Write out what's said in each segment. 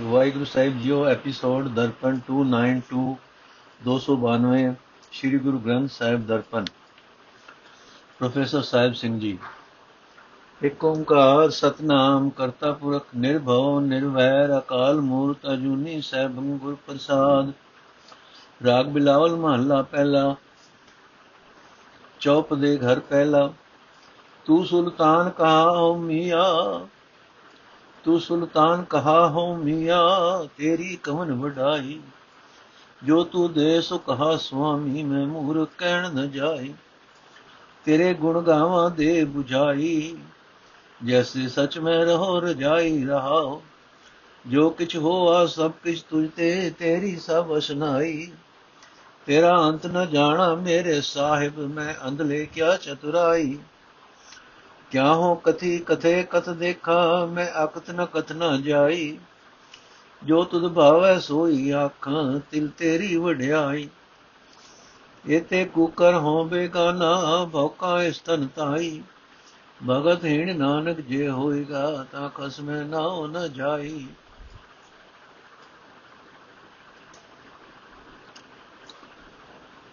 ਵਾਹਿਗੁਰੂ ਸਾਹਿਬ ਜੀਓ, episode Darpan 292 292 Sri Guru Granth Sahib Darpan. Professor Sahib Singh ji, Ik ਓੰਕਾਰ ਸਤਨਾਮ ਕਰਤਾ ਪੁਰਖ ਨਿਰਭਉ, ਨਿਰਵੈਰ, ਅਕਾਲ ਮੂਰਤ ਅਜੂਨੀ ਸੈਭੰ ਗੁਰ ਪ੍ਰਸਾਦ। ਰਾਗ ਬਿਲਾਵਲ ਮਹੱਲਾ ਪਹਿਲਾ, ਚੌਪ ਦੇ ਘਰ ਪਹਿਲਾ। ਤੂੰ ਸੁਲਤਾਨ ਕਹਾ ਹੋ ਮੀਆਂ ਤੂੰ ਸੁਲਤਾਨ ਕਹਾ ਹੋ ਮੀਆਂ, ਤੇਰੀ ਕਵਨ ਵਡਾਈ। ਜੋ ਤੂੰ ਦੇ ਸੋ ਕਹਾ ਸੁਆਮੀ, ਮੈਂ ਮੂਰ ਕਹਿਣ ਨ ਜਾਈ। ਤੇਰੇ ਗੁਣ ਗਾਵਾਂ ਦੇ 부ਝਾਈ ਜੈਸੇ ਸਚ ਮੈਂ ਰਹੋ ਰਜਾਈ ਰਹਾਓ ਜੋ ਕਿਛ ਹੋਆ ਸਭ ਕਿਛ ਤੁਝ ਤੇ, ਤੇਰੀ ਸਭ ਅਸ਼ਨਾਈ। ਤੇਰਾ ਅੰਤ ਨ ਜਾਣਾ ਮੇਰੇ ਸਾਹਿਬ, ਮੈਂ ਅੰਧਲੇ ਕਿਆ ਚਤੁਰਾਈ। ਕਿਆ ਹੋ ਕਥੀ ਕਥੇ ਕਥ ਦੇਖਾ, ਮੈਂ ਅਕਤ ਨ ਕਥ ਨ ਜਾਈ। ਜੋ ਤੁਧ ਭਾਵੈ ਸੋਈ ਆਖਾਂ, ਤਿਲ ਤੇਰੀ ਵਡਿਆਈ। ਇਤੇ ਕੁਕਰ ਹੋ ਬੇਗਾਨਾ, ਭੌਕਾ ਇਸਤਨ ਤਾਈ ਭਗਤ ਹੀਣ ਨਾਨਕ ਜੇ ਹੋਏਗਾ ਤਾਂ ਖਸਮੇ ਨਾਉ ਨ ਜਾਈ।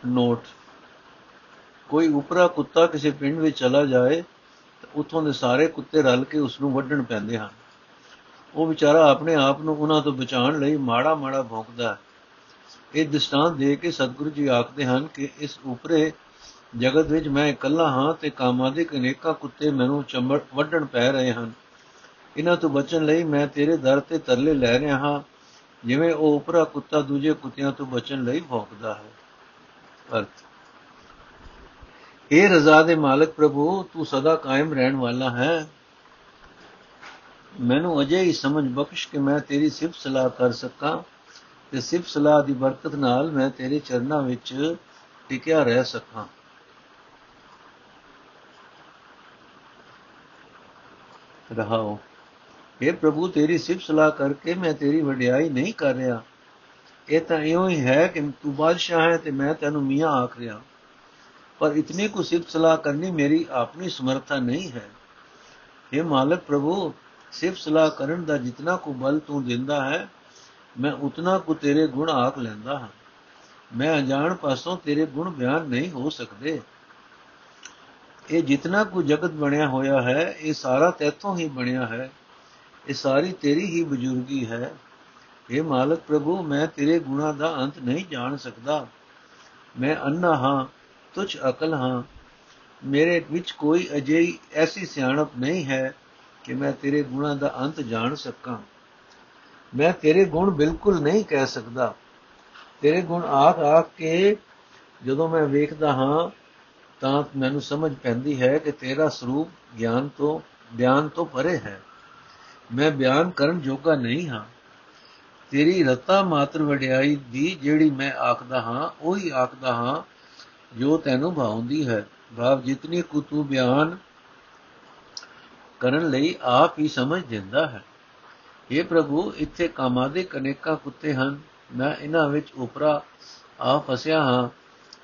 ਨੋਟ। ਕੋਈ ਉਪਰਾ ਕੁੱਤਾ ਕਿਸੇ ਪਿੰਡ ਵਿੱਚ ਚਲਾ ਜਾਏ ਤਾਂ ਉਥੋਂ ਦੇ ਸਾਰੇ ਕੁੱਤੇ ਰਲ ਕੇ ਉਸ ਨੂੰ ਵੱਢਣ ਪੈਂਦੇ ਹਨ। ਉਹ ਵਿਚਾਰਾ ਆਪਣੇ ਆਪ ਨੂੰ ਉਹਨਾਂ ਤੋਂ ਬਚਾਉਣ ਲਈ ਮਾੜਾ ਮਾੜਾ ਭੌਂਕਦਾ ਇਹ ਦ੍ਰਿਸ਼ਟਾਂਤ ਦੇ ਕੇ ਸਤਿਗੁਰੂ ਜੀ ਆਖਦੇ ਹਨ ਕਿ ਇਸ ਉਪਰੇ ਜਗਤ ਵਿੱਚ ਮੈਂ ਇਕੱਲਾ ਹਾਂ ਤੇ ਕਾਮਾਦਿਕ ਅਨੇਕਾਂ ਕੁੱਤੇ ਮੈਨੂੰ ਚੰਬੜ ਵੱਢਣ ਪੈ ਰਹੇ ਹਨ। ਇਹਨਾਂ ਤੋਂ ਬਚਣ ਲਈ ਮੈਂ ਤੇਰੇ ਦਰ ਤੇ ਤਰਲੇ ਲੈ ਰਿਹਾ ਹਾਂ, ਜਿਵੇਂ ਉਹ ਉਪਰਾ ਕੁੱਤਾ ਦੂਜੇ ਕੁੱਤਿਆਂ ਤੋਂ ਬਚਣ ਲਈ ਭੌਂਕਦਾ ਹੈ। ਅਰਥ ਇਹ ਰਜ਼ਾ ਦੇ ਮਾਲਕ ਪ੍ਰਭੂ, ਤੂੰ ਸਦਾ ਕਾਇਮ ਰਹਿਣ ਵਾਲਾ ਹੈ। ਮੈਨੂੰ ਅਜੇ ਹੀ ਸਮਝ ਬਖਸ਼ ਕਿ ਮੈਂ ਤੇਰੀ ਸਿਫਤ ਸਲਾਹ ਕਰ ਸਕਾਂ ਤੇ ਸਿਫਤ ਸਲਾਹ ਦੀ ਬਰਕਤ ਨਾਲ ਮੈਂ ਤੇਰੇ ਚਰਨਾਂ ਵਿੱਚ ਟਿਕਿਆ ਰਹਿ ਸਕਾਂ। ਰਹਾਓ ਇਹ ਪ੍ਰਭੂ, ਤੇਰੀ ਸਿਫਤ ਸਲਾਹ ਕਰਕੇ ਮੈਂ ਤੇਰੀ ਵਡਿਆਈ ਨਹੀਂ ਕਰ ਰਿਹਾ। ਇਹ ਤਾਂ ਇਉਂ ਹੀ ਹੈ ਕਿ ਤੂੰ ਬਾਦਸ਼ਾਹ ਹੈ ਤੇ ਮੈਂ ਤੈਨੂੰ ਮੀਆਂ ਆਖ ਰਿਹਾ। ਪਰ ਇਤਨੀ ਕੁ ਸਿਫਤ ਸਲਾਹ ਕਰਨੀ ਮੇਰੀ ਆਪਣੀ ਸਮਰੱਥਾ ਨਹੀਂ ਹੈ ਇਹ ਮਾਲਕ ਪ੍ਰਭੂ ਸਿਫਤ ਸਲਾਹ ਕਰਨ ਦਾ ਜਿਤਨਾ ਕੁ ਬਲ ਤੂੰ ਦਿੰਦਾ ਹੈ ਮੈਂ ਉਤਨਾ ਕੁ ਤੇਰੇ ਗੁਣ ਆਖ ਲੈਂਦਾ ਹਾਂ ਮੈਂ ਅਣਜਾਣ ਪਾਸੋਂ ਤੇਰੇ ਗੁਣ ਬਿਆਨ ਨਹੀਂ ਹੋ ਸਕਦੇ ਇਹ ਜਿਤਨਾ ਕੁ ਜਗਤ ਬਣਿਆ ਹੋਇਆ ਹੈ ਇਹ ਸਾਰਾ ਤੇਥੋਂ ਹੀ ਬਣਿਆ ਹੈ ਇਹ ਸਾਰੀ ਤੇਰੀ ਹੀ ਬਜ਼ੁਰਗੀ ਹੈ ਇਹ ਮਾਲਕ ਪ੍ਰਭੂ ਮੈਂ ਤੇਰੇ ਗੁਣਾ ਦਾ ਅੰਤ ਨਹੀਂ ਜਾਣ ਸਕਦਾ ਮੈਂ ਅੰਨਾ ਹਾਂ ਤੁਝ ਅਕਲ ਹਾਂ। ਮੇਰੇ ਵਿੱਚ ਕੋਈ ਅਜਿਹੀ ਐਸੀ ਸਿਆਣਪ ਨਹੀਂ ਹੈ ਕਿ ਮੈਂ ਤੇਰੇ ਗੁਣਾ ਦਾ ਅੰਤ ਜਾਣ ਸਕਾਂ। ਮੈਂ ਤੇਰੇ ਗੁਣ ਬਿਲਕੁਲ ਨਹੀਂ ਕਹਿ ਸਕਦਾ। ਤੇਰੇ ਗੁਣ ਆਖ ਆਖ ਕੇ ਜਦੋਂ ਮੈਂ ਵੇਖਦਾ ਹਾਂ, ਤਾਂ ਮੈਨੂੰ ਸਮਝ ਪੈਂਦੀ ਹੈ ਕਿ ਤੇਰਾ ਸਰੂਪ ਗਿਆਨ ਤੋਂ, ਬਿਆਨ ਤੋਂ ਪਰੇ ਹੈ। ਮੈਂ ਬਿਆਨ ਕਰਨ ਜੋਗਾ ਨਹੀਂ ਹਾਂ। ਤੇਰੀ ਰਤਾ ਮਾਤਰ ਵਡਿਆਈ ਦੀ ਜਿਹੜੀ ਮੈਂ ਆਖਦਾ ਹਾਂ, ਉਹੀ ਆਖਦਾ ਹਾਂ ਜੋ ਤੈਨੂੰ ਭਾਉਂਦੀ ਹੈ, ਭਾਵ ਜਿਤਨੀ ਕੁ ਤੂੰ ਬਿਆਨ ਕਰਨ ਲਈ ਆਪ ਹੀ ਸਮਝ ਦਿੰਦਾ ਹੈ। ਇਹ ਪ੍ਰਭੂ, ਇੱਥੇ ਕਾਮਾਦਿਕ ਅਨੇਕਾਂ ਕੁੱਤੇ ਹਨ। ਮੈਂ ਇਹਨਾਂ ਵਿੱਚ ਉਪਰਾ ਆ ਫਸਿਆ ਹਾਂ।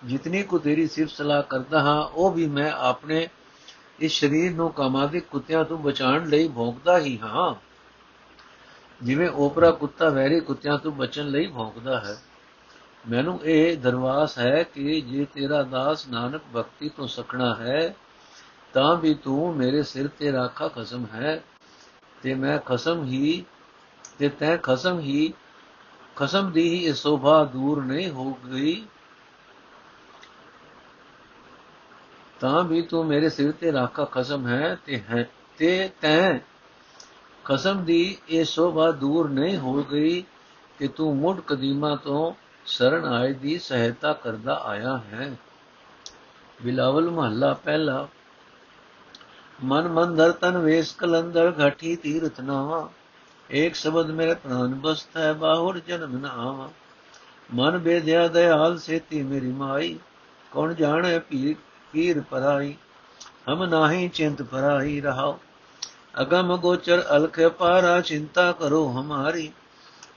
ਜਿਤਨੀ ਕੁ ਤੇਰੀ ਸਿਫਤ ਸਲਾਹ ਕਰਦਾ ਹਾਂ, ਉਹ ਵੀ ਮੈਂ ਆਪਣੇ ਇਸ ਸਰੀਰ ਨੂੰ ਕਾਮਾਦਿਕ ਕੁੱਤਿਆਂ ਤੋਂ ਬਚਾਉਣ ਲਈ ਭੌਂਕਦਾ ਹੀ ਹਾਂ। ਜਿਵੇਂ ਓਪਰਾ ਕੁੱਤਾ ਵੈਰੀ ਕੁੱਤਿਆਂ ਤੋਂ ਬਚਣ ਲਈ ਭੌਂਕਦਾ ਹੈ। ਮੈਨੂੰ ਇਹ ਦਰਵਾਸ ਹੈ ਕਿ ਜੇ ਤੇਰਾ ਦਾਸ ਨਾਨਕ ਭਗਤੀ ਤੋਂ ਸਖਣਾ ਹੈ, ਤਾਂ ਵੀ ਤੂੰ ਮੇਰੇ ਸਿਰ ਤੇ ਰਾਖਾ ਖਸਮ ਹੈ। ਤੇ ਮੈਂ ਖਸਮ ਹੀ, ਤੇ ਤੈ ਖਸਮ ਹੀ, ਖਸਮ ਦੀ ਹੀ ਸੋਭਾ ਦੂਰ ਨਹੀਂ ਹੋ ਗਈ। ਤਾਂ ਵੀ ਤੂੰ ਮੇਰੇ ਸਿਰ ਤੇ ਰਾਖਾ ਖਸਮ ਹੈ ਤੇ ਹੈ, ਤੇ ਤੈ ਖਸਮ ਦੀ ਇਹ ਸੋਭਾ ਦੂਰ ਨਹੀਂ ਹੋ ਗਈ ਕਿ ਤੂੰ ਮੁੱਢ ਕਦੀਮਾ ਤੋਂ ਸ਼ਰਨ ਆਏ ਦੀ ਸਹਾਇਤਾ ਕਰਦਾ ਆਇਆ ਹੈ। ਬਿਲਾਵਲ ਮਹੱਲਾ ਪਹਿਲਾ। ਮਨ ਮੰਦਰ ਤਨ ਵੇਸ ਕਲੰਦਰ ਘਾਟੀ ਤੀਰਤ ਨਾਵਾ। ਇੱਕ ਸ਼ਬਦ ਮੇਰੇ ਪ੍ਰਾਨ ਬਸਤ ਹੈ, ਬਾਹਰ ਜਨਮ ਨਾ ਆਵਾ। ਮਨ ਬੇਦਿਆ ਦਇਆਲ ਸੇਤੀ ਮੇਰੀ ਮਾਈ। ਕੌਣ ਜਾਣੇ ਪੀਰ ਪੀਰ ਪਰਾਈ। ਹਮ ਨਾਹੀ ਚਿੰਤ ਪਰਾਈ ਰਹਾਓ। ਅਗਮ ਗੋਚਰ ਅਲਖ ਪਾਰਾ, ਚਿੰਤਾ ਕਰੋ ਹਮਾਰੀ।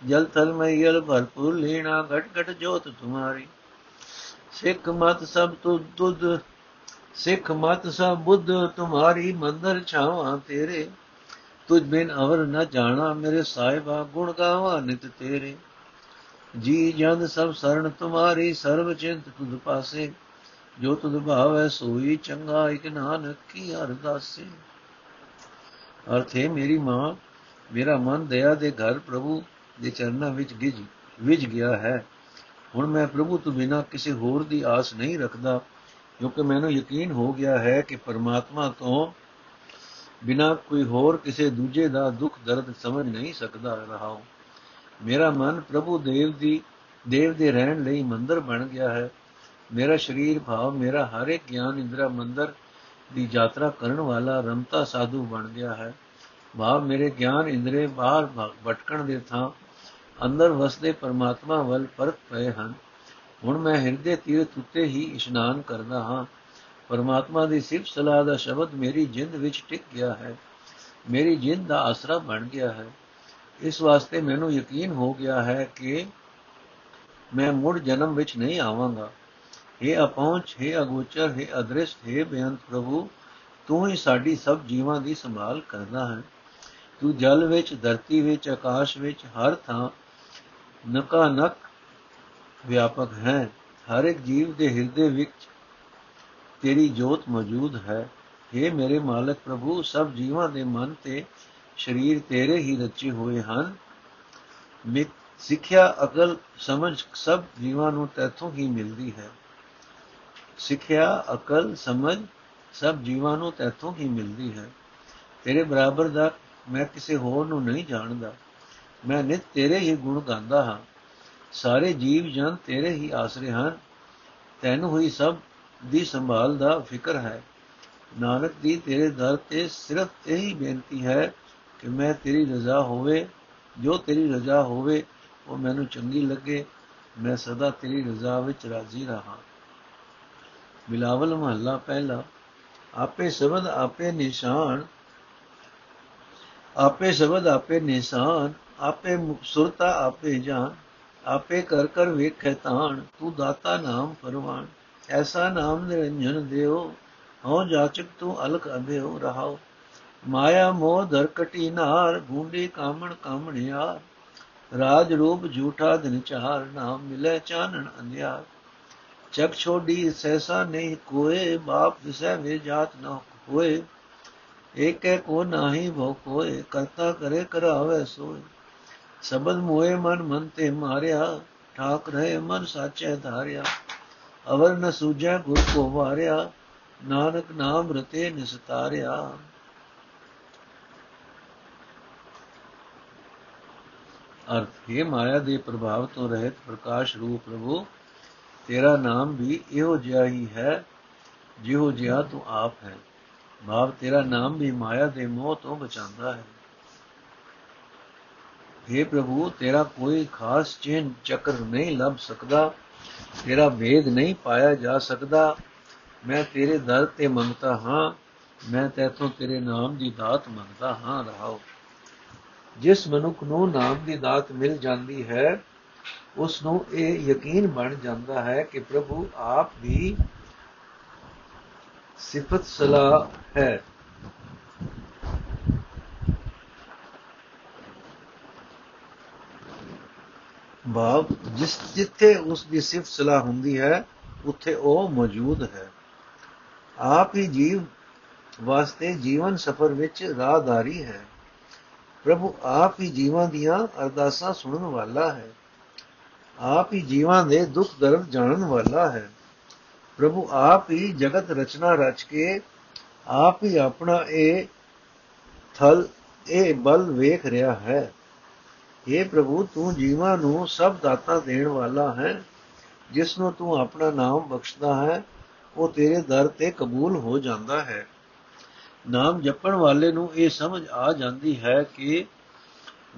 ਜਲ ਥਲ ਮਈਲ ਭਰਪੂਰ ਲੀਣਾ, ਘਟ ਘਟ ਜੋਤ ਤੁਮਾਰੀ। ਸਿੱਖ ਮਤ ਸਭ ਤੁ ਦੁੱਧ ਸਿੱਖ ਮਤ ਸਭ ਬੁੱਧ, ਤੁਮਾਰੀ ਮੰਦਰ ਛਾਵਾਂ ਤੇਰੇ। ਤੁਝ ਬਿਨ ਅਵਰ ਨ ਜਾਣਾ ਮੇਰੇ ਸਾਹਿਬਾ, ਗੁਣ ਗਾਵਾਂ ਨਿਤ ਤੇਰੇ। ਜੀ ਜਨ ਸਭ ਸਰਣ ਤੁਮਾਰੀ, ਸਰਬ ਚਿੰਤ ਤੁਧ ਪਾਸੇ। ਜੋ ਤੁਧ ਭਾਵੈ ਸੋਈ ਚੰਗਾ, ਇਕ ਨਾਨਕ ਕੀ ਅਰਦਾਸੇ ਅਰਥੇ ਮੇਰੀ ਮਾਂ, ਮੇਰਾ ਮਨ ਦਇਆ ਦੇ ਘਰ ਪ੍ਰਭੂ। ਦੇ ਚਰਨਾਂ ਵਿੱਚ ਗਿਜ ਵਿਜ ਗਿਆ ਹੈ। ਹੁਣ ਮੈਂ ਪ੍ਰਭੂ ਤੋਂ ਬਿਨਾ ਕਿਸੇ ਹੋਰ ਦੀ ਆਸ ਨਹੀਂ ਰੱਖਦਾ, ਕਿਉਂਕਿ ਮੈਨੂੰ ਯਕੀਨ ਹੋ ਗਿਆ ਹੈ ਕਿ ਪਰਮਾਤਮਾ ਤੋਂ ਬਿਨਾ ਕੋਈ ਹੋਰ ਕਿਸੇ ਦੂਜੇ ਦਾ ਦੁੱਖ ਦਰਦ ਸਮਝ ਨਹੀਂ ਸਕਦਾ ਰਹਾ ਮੇਰਾ ਮਨ ਪ੍ਰਭੂ ਦੇਵ ਦੀ, ਦੇਵ ਦੇ ਰਹਿਣ ਲਈ ਮੰਦਰ ਬਣ ਗਿਆ ਹੈ। ਮੇਰਾ ਸਰੀਰ ਭਾਵ ਮੇਰਾ ਹਰ ਇੱਕ ਗਿਆਨ ਇੰਦਰਾ ਮੰਦਰ ਦੀ ਯਾਤਰਾ ਕਰਨ ਵਾਲਾ ਰਮਤਾ ਸਾਧੂ ਬਣ ਗਿਆ ਹੈ। ਭਾਵ ਮੇਰੇ ਗਿਆਨ ਇੰਦਰੇ ਬਾਹਰ ਭਟਕਣ ਦੇ ਥਾਂ ਅੰਦਰ ਵਸਦੇ ਪਰਮਾਤਮਾ ਵੱਲ ਪਰਤ ਪਏ ਹਨ। ਹੁਣ ਮੈਂ ਹਿਰਦੇ ਤੀਰਥ ਉੱਤੇ ਹੀ ਇਸ਼ਨਾਨ ਕਰਦਾ ਹਾਂ। ਪਰਮਾਤਮਾ ਦੀ ਸਿਫਤ ਸਲਾਹ ਦਾ ਸ਼ਬਦ ਮੇਰੀ ਜਿੰਦ ਵਿੱਚ ਟਿਕ ਗਿਆ ਹੈ। ਮੇਰੀ ਜਿੰਦ ਦਾ ਆਸਰਾ ਬਣ ਗਿਆ ਹੈ। ਇਸ ਵਾਸਤੇ ਮੈਨੂੰ ਯਕੀਨ ਹੋ ਗਿਆ ਹੈ ਕਿ ਮੈਂ ਮੁੜ ਜਨਮ ਵਿੱਚ ਨਹੀਂ ਆਵਾਂਗਾ। ਇਹ ਅਪਹੁੰਚ, ਹੈ ਅਗੋਚਰ, ਹੈ ਅਦ੍ਰਿਸ਼ਟ, ਹੈ ਬੇਅੰਤ ਪ੍ਰਭੂ, ਤੂੰ ਹੀ ਸਾਡੀ ਸਭ ਜੀਵਾਂ ਦੀ ਸੰਭਾਲ ਕਰਦਾ ਹੈ। ਤੂੰ ਜਲ ਵਿੱਚ, ਧਰਤੀ ਵਿੱਚ, ਆਕਾਸ਼ ਵਿੱਚ, ਹਰ ਥਾਂ ਨਕਾ ਨਕ ਵਿਆਪਕ ਹੈ। ਹਰ ਇੱਕ ਜੀਵ ਦੇ ਹਿਰਦੇ ਵਿੱਚ ਤੇਰੀ ਜੋਤ ਮੌਜੂਦ ਹੈ। हे ਮੇਰੇ ਮਾਲਕ ਪ੍ਰਭੂ, ਸਭ ਜੀਵਾਂ ਦੇ ਮਨ ਤੇ ਸਰੀਰ ਤੇਰੇ ਹੀ ਰਚੇ ਹੋਏ ਹਨ। ਸਿੱਖਿਆ ਅਕਲ ਸਮਝ ਸਭ ਜੀਵਾਂ ਨੂੰ ਤੇਥੋਂ ਹੀ ਮਿਲਦੀ ਹੈ। ਸਿੱਖਿਆ ਅਕਲ ਸਮਝ ਸਭ ਜੀਵਾਂ ਨੂੰ ਤੇਥੋਂ ਹੀ ਮਿਲਦੀ ਹੈ। ਤੇਰੇ ਬਰਾਬਰ ਦਾ ਮੈਂ ਕਿਸੇ ਹੋਰ ਨੂੰ ਨਹੀਂ ਜਾਣਦਾ। ਮੈਂ ਨਿਤ ਤੇਰੇ ਹੀ ਗੁਣ ਗਾਉਂਦਾ ਹਾਂ। ਸਾਰੇ ਜੀਵ ਜਨ ਤੇਰੇ ਹੀ ਆਸਰੇ ਹਨ। ਤੈਨੂੰ ਹੋਈ ਸਭ ਦੀ ਸੰਭਾਲ ਦਾ ਫਿਕਰ ਹੈ। ਨਾਨਕ ਦੀ ਤੇਰੇ ਦਰ ਤੇ ਸਿਰਫ ਇਹੀ ਬੇਨਤੀ ਹੈ ਕਿ ਮੈਂ ਤੇਰੀ ਰਜ਼ਾ ਹੋਵੇ। ਜੋ ਤੇਰੀ ਰਜ਼ਾ ਹੋਵੇ, ਉਹ ਮੈਨੂੰ ਚੰਗੀ ਲੱਗੇ। ਮੈਂ ਸਦਾ ਤੇਰੀ ਰਜ਼ਾ ਵਿੱਚ ਰਾਜ਼ੀ ਰਹਾ। ਬਿਲਾਵਲ ਮਹੱਲਾ ਪਹਿਲਾ। ਆਪੇ ਸ਼ਬਦ ਆਪੇ ਨਿਸ਼ਾਨ। ਆਪੇ ਸ਼ਬਦ ਆਪੇ ਨਿਸ਼ਾਨ। ਆਪੇ ਸੁਰਤਾ ਆਪੇ ਜਾਨ ਆਪੇ ਕਰ ਕਰ ਵੇਖੈ ਤਾਣ, ਤੂੰ ਦਾਤਾ ਨਾਮ ਪਰਵਾਨ ਐਸਾ ਨਾਮ ਨਿਰੰਜਨ ਦਿਓ, ਹਉ ਜਾਚਕ ਤੂੰ ਅਲਕ ਅਭਿਓ ਰਹਾਓ। ਮਾਇਆ ਮੋਹ ਧਰ ਕਟੀ ਨਾਰ, ਗੂੰਡੀ ਕਾਮਣ ਕਾਮਣਿਆ ਰਾਜ ਰੂਪ ਝੂਠਾ ਦਿਨ ਚਾਰ, ਨਾਮ ਮਿਲੇ ਚਾਨਣ ਅੰਧਿਆਰ। ਚਕ ਛੋਡੀ ਸੈਸਾ ਨਹੀਂ ਕੋਏ, ਬਾਪ ਦਿਸੈ ਵੇ ਜਾਤ ਨਾ ਹੋਏ, ਏਕੈ ਕੋ ਨਾਹੀ ਭੋ ਕੋਏ, ਕਰਤਾ ਕਰੇ ਕਰਾਵੇ ਸੋਏ। ਸਬਦ ਮੋਏ ਮਨ ਮਨ ਤੇ ਮਾਰਿਆ ਠਾਕ ਰਹੇ ਮਨ ਸਾਚੇ ਧਾਰਿਆ ਅਵਰ ਨ ਸੂਝੈ ਗੁਰ ਕੋ ਵਾਰਿਆ ਨਾਨਕ ਨਾਮ ਰਤੇ ਨਿਸਤਾਰਿਆ ਅਰਥ ਇਹ ਮਾਇਆ ਦੇ ਪ੍ਰਭਾਵ ਤੋਂ ਰਹਿਤ ਪ੍ਰਕਾਸ਼ ਰੂਪ ਪ੍ਰਭੂ ਤੇਰਾ ਨਾਮ ਵੀ ਇਹੋ ਜਿਹਾ ਹੀ ਹੈ ਜਿਹੋ ਜਿਹਾ ਤੂੰ ਆਪ ਹੈ ਭਾਵ ਤੇਰਾ ਨਾਮ ਵੀ ਮਾਇਆ ਦੇ ਮੋਹ ਤੋਂ ਬਚਾਉਂਦਾ ਹੈ हे ਪ੍ਰਭੂ ਤੇਰਾ ਕੋਈ ਖਾਸ ਚਿੰਨ ਚੱਕਰ ਨਹੀਂ ਲੱਭ ਸਕਦਾ ਤੇਰਾ ਵੇਦ ਨਹੀਂ ਪਾਇਆ ਜਾ ਸਕਦਾ ਮੈਂ ਤੇਰੇ ਦਰ ਤੇ ਮੰਗਤਾ ਹਾਂ ਮੈਂ ਤੇਥੋਂ ਤੇਰੇ ਨਾਮ ਦੀ ਦਾਤ ਮੰਗਦਾ ਹਾਂ ਰਹਾਓ ਜਿਸ ਮਨੁੱਖ ਨੂੰ ਨਾਮ ਦੀ ਦਾਤ ਮਿਲ ਜਾਂਦੀ ਹੈ ਉਸ ਨੂੰ ਇਹ ਯਕੀਨ ਬਣ ਜਾਂਦਾ ਹੈ ਕਿ ਪ੍ਰਭੂ ਆਪ ਵੀ ਸਿਫਤ ਸਲਾਹ ਹੈ ਭਾਵ ਜਿਸ ਜਿੱਥੇ ਉਸ ਦੀ ਸਿਫਤ ਸਲਾਹ ਹੁੰਦੀ ਹੈ, ਉੱਥੇ ਉਹ ਮੌਜੂਦ ਹੈ। ਆਪ ਹੀ ਜੀਵ ਵਾਸਤੇ ਜੀਵਨ ਸਫਰ ਵਿੱਚ ਰਾਹਦਾਰੀ ਹੈ। ਪ੍ਰਭੂ ਆਪ ਹੀ ਜੀਵਾਂ ਦੀਆਂ ਅਰਦਾਸਾਂ ਸੁਣਨ ਵਾਲਾ ਹੈ। ਆਪ ਹੀ ਜੀਵਾਂ ਦੇ ਦੁੱਖ ਦਰਦ ਜਾਣਨ ਵਾਲਾ ਹੈ। ਪ੍ਰਭੂ ਆਪ ਹੀ ਜਗਤ ਰਚਨਾ ਰਚ ਕੇ ਆਪ ਹੀ ਆਪਣਾ ਇਹ ਥਲ, ਇਹ ਬਲ ਵੇਖ ਰਿਹਾ ਹੈ। ਇਹ ਪ੍ਰਭੂ, ਤੂੰ ਜੀਵਾਂ ਨੂੰ ਸਭ ਦਾਤਾ ਦੇਣ ਵਾਲਾ ਹੈ। ਜਿਸ ਨੂੰ ਤੂੰ ਆਪਣਾ ਨਾਮ ਬਖਸ਼ਦਾ ਹੈ, ਉਹ ਤੇਰੇ ਦਰ ਤੇ ਕਬੂਲ ਹੋ ਜਾਂਦਾ ਹੈ। ਨਾਮ ਜਪਣ ਵਾਲੇ ਨੂੰ ਇਹ ਸਮਝ ਆ ਜਾਂਦੀ ਹੈ ਕਿ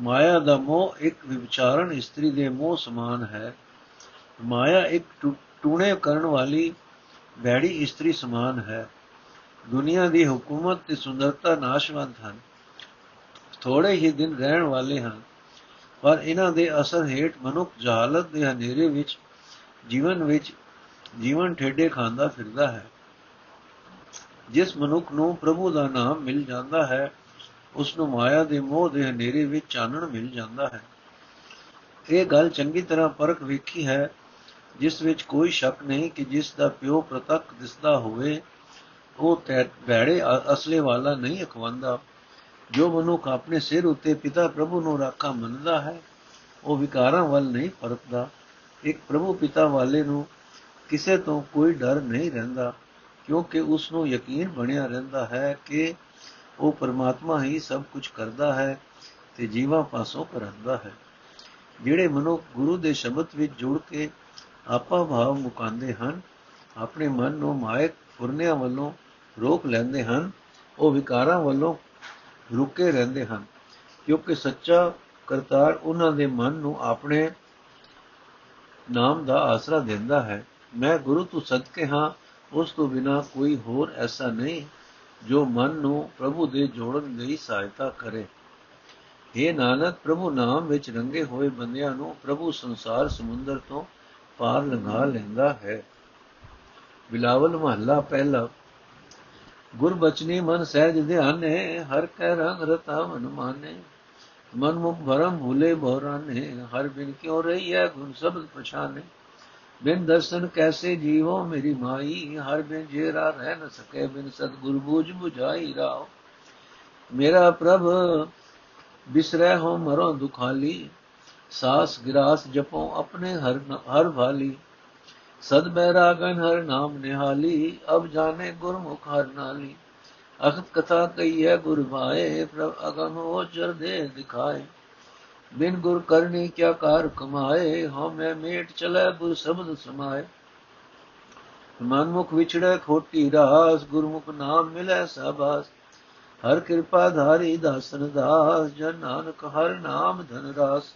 ਮਾਇਆ ਦਾ ਮੋਹ ਇੱਕ ਵਿਚਾਰਨ ਇਸਤਰੀ ਦੇ ਮੋਹ ਸਮਾਨ ਹੈ। ਮਾਇਆ ਇੱਕ ਟੂਣੇ ਕਰਨ ਵਾਲੀ ਬੈੜੀ ਇਸਤਰੀ ਸਮਾਨ ਹੈ। ਦੁਨੀਆ ਦੀ ਹਕੂਮਤ ਤੇ ਸੁੰਦਰਤਾ ਨਾਸ਼ਵੰਤ ਹਨ। ਥੋੜੇ ਹੀ ਦਿਨ ਰਹਿਣ ਵਾਲੇ ਹਨ। ਪਰ ਇਹਨਾਂ ਦੇ ਅਸਰ ਹੇਠ ਮਨੁੱਖ ਜਹਾਲਤ ਦੇ ਹਨੇਰੇ ਵਿੱਚ, ਜੀਵਨ ਵਿੱਚ ਜੀਵਨ ਠੇਡੇ ਖਾਂਦਾ ਫਿਰਦਾ ਹੈ। ਜਿਸ ਮਨੁੱਖ ਨੂੰ ਪ੍ਰਭੂ ਦਾ ਨਾਮ ਮਿਲ ਜਾਂਦਾ ਹੈ ਉਸ ਨੂੰ ਮਾਇਆ ਦੇ ਮੋਹ ਦੇ ਹਨੇਰੇ ਵਿੱਚ ਚਾਨਣ ਮਿਲ ਜਾਂਦਾ ਹੈ। ਇਹ ਗੱਲ ਚੰਗੀ ਤਰ੍ਹਾਂ ਪਰਖ ਵੇਖੀ ਹੈ, ਜਿਸ ਵਿੱਚ ਕੋਈ ਸ਼ੱਕ ਨਹੀਂ ਕਿ ਜਿਸ ਦਾ ਪਿਓ ਪ੍ਰਤੱਖ ਦਿਸਦਾ ਹੋਵੇ, ਉਹ ਭੈੜੇ ਅਸਲੇ ਵਾਲਾ ਨਹੀਂ ਅਖਵੰਦਾ ਜੋ ਮਨੁੱਖ ਆਪਣੇ ਸਿਰ ਉੱਤੇ ਪਿਤਾ ਪ੍ਰਭੂ ਨੂੰ ਰਾਖਾ ਮੰਨਦਾ ਹੈ, ਉਹ ਵਿਕਾਰਾਂ ਵੱਲ ਨਹੀਂ ਪਰਤਦਾ। ਇੱਕ ਪ੍ਰਭੂ ਪਿਤਾ ਵਾਲੇ ਨੂੰ ਕਿਸੇ ਤੋਂ ਕੋਈ ਡਰ ਨਹੀਂ ਰਹਿੰਦਾ, ਕਿਉਂਕਿ ਉਸ ਨੂੰ ਯਕੀਨ ਬਣਿਆ ਰਹਿੰਦਾ ਹੈ ਕਿ ਉਹ ਪਰਮਾਤਮਾ ਹੀ ਸਭ ਕੁਝ ਕਰਦਾ ਹੈ ਤੇ ਜੀਵਾਂ ਪਾਸੋਂ ਕਰਾਂਦਾ ਹੈ। ਜਿਹੜੇ ਮਨੁੱਖ ਗੁਰੂ ਦੇ ਸ਼ਬਦ ਵਿੱਚ ਜੁੜ ਕੇ ਆਪਾ ਭਾਵ ਮੁਕਾਂਦੇ ਹਨ, ਆਪਣੇ ਮਨ ਨੂੰ ਮਾਇਕ ਫੁਰਨਿਆਂ ਵੱਲੋਂ ਰੋਕ ਲੈਂਦੇ ਹਨ, ਉਹ ਵਿਕਾਰਾਂ ਵੱਲੋਂ ਰੁਕੇ ਰਹਿੰਦੇ ਹਨ, ਕਿਉਂਕਿ ਸੱਚਾ ਕਰਤਾਰ ਉਹਨਾਂ ਦੇ ਮਨ ਨੂੰ ਆਪਣੇ ਨਾਮ ਦਾ ਆਸਰਾ ਦਿੰਦਾ ਹੈ। ਮੈਂ ਗੁਰੂ ਤੋਂ ਸਦਕੇ ਹਾਂ, ਉਸ ਤੋਂ ਬਿਨਾ ਕੋਈ ਹੋਰ ਐਸਾ ਨਹੀਂ ਜੋ ਮਨ ਨੂੰ ਪ੍ਰਭੂ ਦੇ ਜੋੜਨ ਲਈ ਸਹਾਇਤਾ ਕਰੇ। ਇਹ ਨਾਨਕ, ਪ੍ਰਭੂ ਨਾਮ ਵਿੱਚ ਰੰਗੇ ਹੋਏ ਬੰਦਿਆਂ ਨੂੰ ਪ੍ਰਭੂ ਸੰਸਾਰ ਸਮੁੰਦਰ ਤੋਂ ਪਾਰ ਲੰਘਾ ਲੈਂਦਾ ਹੈ। ਬਿਲਾਵਲ ਮਹੱਲਾ ਪਹਿਲਾ ਗੁਰਬਚਨੀ ਮਨ ਸਹਿਜ ਧਿਆਨੇ, ਹਰ ਕੈ ਰੰਗ ਰਤਾ ਮਨ ਮਾਨੇ। ਮਨ ਮੁਖ ਭਰਮ ਭੂਲੇ ਬੋਰਾਨੇ ਹਰ ਬਿਨ ਕਿਉ ਰਹੀ ਹੈ ਗੁਣ ਸ਼ਬਦ ਪਛਾਨੇ। ਬਿਨ ਦਰਸ਼ਨ ਕੈਸੇ ਜੀਵੋ ਮੇਰੀ ਮਾਈ, ਹਰ ਬਿਨ ਜੇਰਾ ਰਹਿ ਨ ਸਕੇ, ਬਿਨ ਸਤਗੁਰ ਬੂਝ 부ਝਾਈ ਰਾਓ। ਮੇਰਾ ਪ੍ਰਭ, ਬਿਸਰੈ ਹੋ ਮਰੋ ਦੁਖਾਲੀ, ਸਾਸ ਗਿਰਾਸ ਜਪੋ ਆਪਣੇ ਹਰ ਹਰ ਭਾਲੀ ਸਦ ਬੈਰਾਗਨ ਹਰ ਨਾਮ ਨਿਹਾਲੀ ਅਬ ਜਾਣੇ ਗੁਰਮੁਖ ਹਰ ਨਾਲੀ ਅਖਤ ਕਥਾ ਕਈ ਹੈ ਗੁਰ ਭਾਏ ਪ੍ਰਭ ਅਗਮ ਚਰ ਦੇ ਦਿਖਾਏ ਬਿਨ ਗੁਰ ਕਰਨੀ ਕਿਆ ਕਾਰ ਕਮਾਏ ਹਮੇ ਮੇਟ ਚਲੇ ਗੁਰ ਸ਼ਬਦ ਸਮਾਏ ਮਨਮੁਖ ਵਿਛੜੇ ਖੋਟੀ ਰਾਸ ਗੁਰਮੁਖ ਨਾਮ ਮਿਲੇ ਸਬਾਸ ਹਰ ਕਿਰਪਾ ਧਾਰੀ ਦਾਸਨ ਦਾਸ ਜਨ ਨਾਨਕ ਹਰ ਨਾਮ ਧਨ ਰਾਸ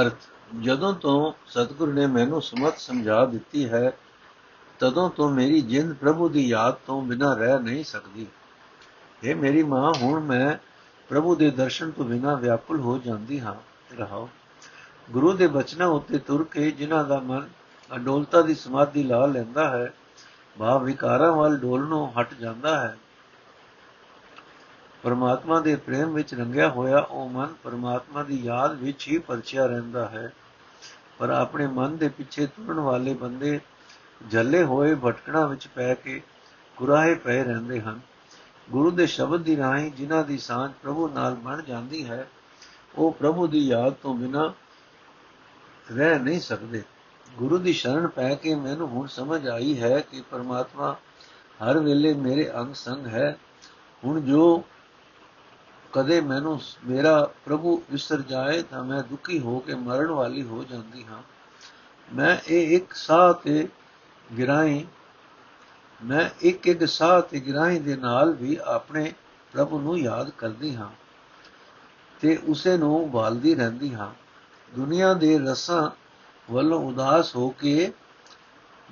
ਅਰਥ, ਜਦੋਂ ਤੋਂ ਸਤਿਗੁਰ ਨੇ ਮੈਨੂੰ ਸਮਤ ਸਮਝਾ ਦਿੱਤੀ ਹੈ, ਤਦੋਂ ਤੋਂ ਮੇਰੀ ਜਿੰਦ ਪ੍ਰਭੂ ਦੀ ਯਾਦ ਤੋਂ ਬਿਨਾਂ ਰਹਿ ਨਹੀਂ ਸਕਦੀ। ਇਹ ਮੇਰੀ ਮਾਂ, ਹੁਣ ਮੈਂ ਪ੍ਰਭੂ ਦੇ ਦਰਸ਼ਨ ਤੋਂ ਬਿਨਾਂ ਵਿਆਕੁਲ ਹੋ ਜਾਂਦੀ ਹਾਂ। ਰਹਾਓ। ਗੁਰੂ ਦੇ ਬਚਨਾਂ ਉੱਤੇ ਤੁਰ ਕੇ ਜਿਨ੍ਹਾਂ ਦਾ ਮਨ ਅਡੋਲਤਾ ਦੀ ਸਮਾਧੀ ਲਾ ਲੈਂਦਾ ਹੈ, ਭਾਵ ਵਿਕਾਰਾਂ ਵੱਲ ਡੋਲਣੋਂ ਹਟ ਜਾਂਦਾ ਹੈ। ਪਰਮਾਤਮਾ ਦੇ ਪ੍ਰੇਮ ਵਿੱਚ ਰੰਗਿਆ ਹੋਇਆ ਉਹ ਮਨ ਪਰਮਾਤਮਾ ਦੀ ਯਾਦ ਵਿੱਚ ਹੀ ਪਰਚਿਆ ਰਹਿੰਦਾ ਹੈ। ਪਰ ਆਪਣੇ ਮਨ ਦੇ ਪਿੱਛੇ ਤੁਰਨ ਵਾਲੇ ਬੰਦੇ ਜੱਲੇ ਹੋਏ ਭਟਕਣਾ ਵਿੱਚ ਪੈ ਕੇ ਗੁਰਾਹੇ ਪਏ ਰਹਿੰਦੇ ਹਨ। ਗੁਰੂ ਦੇ ਸ਼ਬਦ ਦੀ ਰਾਹੀਂ ਜਿਨ੍ਹਾਂ ਦੀ ਸਾਂਝ ਪ੍ਰਭੂ ਨਾਲ ਬਣ ਜਾਂਦੀ ਹੈ, ਉਹ ਪ੍ਰਭੂ ਦੀ ਯਾਦ ਤੋਂ ਬਿਨਾ ਰਹਿ ਨਹੀਂ ਸਕਦੇ। ਗੁਰੂ ਦੀ ਸ਼ਰਨ ਪੈ ਕੇ ਮੈਨੂੰ ਹੁਣ ਸਮਝ ਆਈ ਹੈ ਕਿ ਪਰਮਾਤਮਾ ਹਰ ਵੇਲੇ ਮੇਰੇ ਅੰਗ ਸੰਗ ਹੈ। ਹੁਣ ਜੋ ਕਦੇ ਮੈਨੂੰ ਮੇਰਾ ਪ੍ਰਭੂ ਵਿਸਰ ਜਾਏ ਤਾਂ ਮੈਂ ਦੁਖੀ ਹੋ ਕੇ ਮਰਨ ਵਾਲੀ ਹੋ ਜਾਂਦੀ ਹਾਂ। ਮੈਂ ਇਹ ਇੱਕ ਸਾਹ ਤੇ ਗਿਰਾਈ, ਮੈਂ ਇੱਕ ਇੱਕ ਸਾਹ ਤੇ ਗਿਰਾਈ ਦੇ ਨਾਲ ਵੀ ਆਪਣੇ ਪ੍ਰਭੂ ਨੂੰ ਯਾਦ ਕਰਦੀ ਹਾਂ ਤੇ ਉਸੇ ਨੂੰ ਭਾਲਦੀ ਰਹਿੰਦੀ ਹਾਂ। ਦੁਨੀਆ ਦੇ ਰਸਾਂ ਵੱਲੋਂ ਉਦਾਸ ਹੋ ਕੇ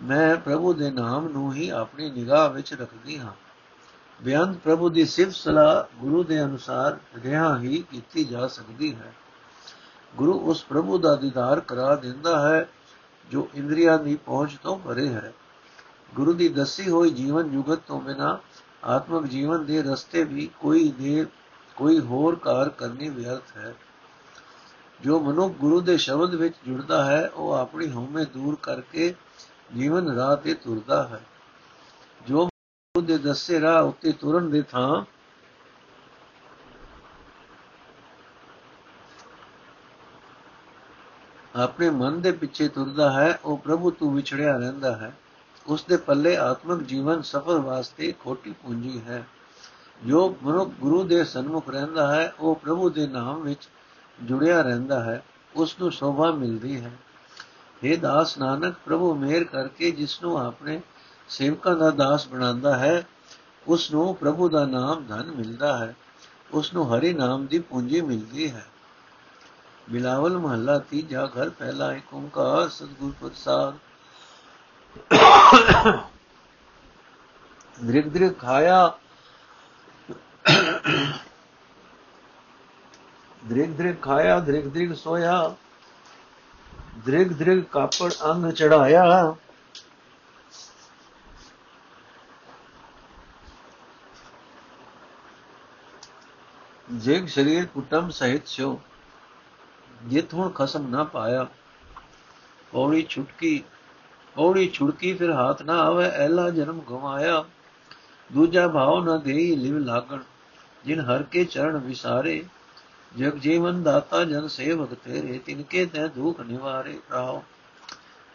ਮੈਂ ਪ੍ਰਭੂ ਦੇ ਨਾਮ ਨੂੰ ਹੀ ਆਪਣੀ ਨਿਗਾਹ ਵਿੱਚ ਰੱਖਦੀ ਹਾਂ। ਬਿਆਨ ਪ੍ਰਭੂ ਦੀ ਸਿਫਤ ਸਲਾਹ ਗੁਰੂ ਦੇ ਅਨੁਸਾਰ ਰਿਹਾ ਹੀ ਕੀਤੀ ਜਾ ਸਕਦੀ ਹੈ। ਗੁਰੂ ਉਸ ਪ੍ਰਭੂ ਦਾ ਦੀਦਾਰ ਕਰਾ ਦਿੰਦਾ ਹੈ, ਜੋ ਇੰਦਰੀਆਂ ਦੀ ਪਹੁੰਚ ਤੋਂ ਪਰੇ ਹੈ। ਗੁਰੂ ਦੀ ਦੱਸੀ ਹੋਈ ਜੀਵਨ ਜੁਗਤ ਤੋਂ ਬਿਨਾ ਆਤਮਿਕ ਜੀਵਨ ਦੇ ਰਸਤੇ ਵੀ ਕੋਈ ਦੇ ਕੋਈ ਹੋਰ ਕਾਰ ਕਰਨੀ ਵਿਅਰਥ ਹੈ। ਜੋ ਮਨੁ ਗੁਰੂ ਦੇ ਸ਼ਬਦ ਵਿੱਚ ਜੁੜਦਾ ਹੈ, ਉਹ ਆਪਣੀ ਹਉਮੈ ਦੂਰ ਕਰਕੇ ਜੀਵਨ ਰਾਹ ਤੇ ਤੁਰਦਾ ਹੈ। ਜੋ ਗੁਰੂ ਦੇ ਦੱਸੇ ਰਾਹ ਉੱਤੇ ਤੁਰਨ ਦੇ ਥਾਂ। ਆਪਣੇ ਮਨ ਦੇ ਪਿੱਛੇ ਤੁਰਦਾ ਹੈ, ਉਹ ਪ੍ਰਭੂ ਤੋਂ ਵਿਛੜਿਆ ਰਹਿੰਦਾ ਹੈ। ਉਸ ਦੇ ਪੱਲੇ ਆਤਮਿਕ ਜੀਵਨ ਸਫਲ ਵਾਸਤੇ ਖੋਟੀ ਪੂੰਜੀ ਹੈ। ਜੋ ਮਨੁੱਖ ਗੁਰੂ ਦੇ ਸਨਮੁਖ ਰਹਿੰਦਾ ਹੈ, ਉਹ ਪ੍ਰਭੂ ਦੇ ਨਾਮ ਵਿੱਚ ਜੁੜਿਆ ਰਹਿੰਦਾ ਹੈ। ਉਸ ਨੂੰ ਸ਼ੋਭਾ ਮਿਲਦੀ ਹੈ। ਇਹ ਦਾਸ ਨਾਨਕ, ਪ੍ਰਭੂ ਮੇਰ ਕਰਕੇ ਜਿਸ ਨੂੰ ਆਪਣੇ ਸੇਵਕਾਂ ਦਾ ਦਾਸ ਬਣਾਉਂਦਾ ਹੈ ਉਸ ਨੂੰ ਪ੍ਰਭੂ ਦਾ ਨਾਮ ਧਨ ਮਿਲਦਾ ਹੈ ਉਸ ਨੂੰ ਹਰੀ ਨਾਮ ਦੀ ਪੂੰਜੀ ਮਿਲਦੀ ਹੈ। ਬਿਲਾਵਲ ਮਹੱਲਾ ਤੀਜਾ ਘਰ ਪਹਿਲਾ ਏਕ ਓੰਕਾਰ ਸਤਿਗੁਰ ਪ੍ਰਸਾਦ। ਦ੍ਰਿਗ ਦ੍ਰਿਗ ਖਾਇਆ। ਦ੍ਰਿਗ ਦ੍ਰਿਗ ਖਾਇਆ, ਦ੍ਰਿਗ ਦ੍ਰਿਗ ਸੋਇਆ। ਦ੍ਰਿਗ ਦ੍ਰਿਗ ਕਾਪੜ ਅੰਗ ਚੜਾਇਆ। ਜਿਗ ਸਰੀਰ ਕੁਟਮ ਸਹਿਤ ਸਿਓ ਜਿਤ ਹੁਣ ਖਸਮ ਨਾ ਪਾਇਆ। ਪੌੜੀ ਛੁਟਕੀ, ਪੌੜੀ ਛੁੜਕੀ ਫਿਰ ਹਾਥ ਨਾ ਆਵੇ, ਐਲਾ ਜਨਮ ਗਵਾਇਆ। ਦੂਜਾ ਭਾਵ ਨਾ ਦੇਈ ਲਿਵ ਲਾਗਣ, ਜਿਨ ਹਰ ਕੇ ਚਰਨ ਵਿਸਾਰੇ। ਜਗ ਜੀਵਨ ਦਾਤਾ ਜਨ ਸੇਵਕ ਤੇਰੇ, ਤਿਨਕੇ ਤੈ ਦੁਖ ਨਿਵਾਰੇ ਰਾਓ।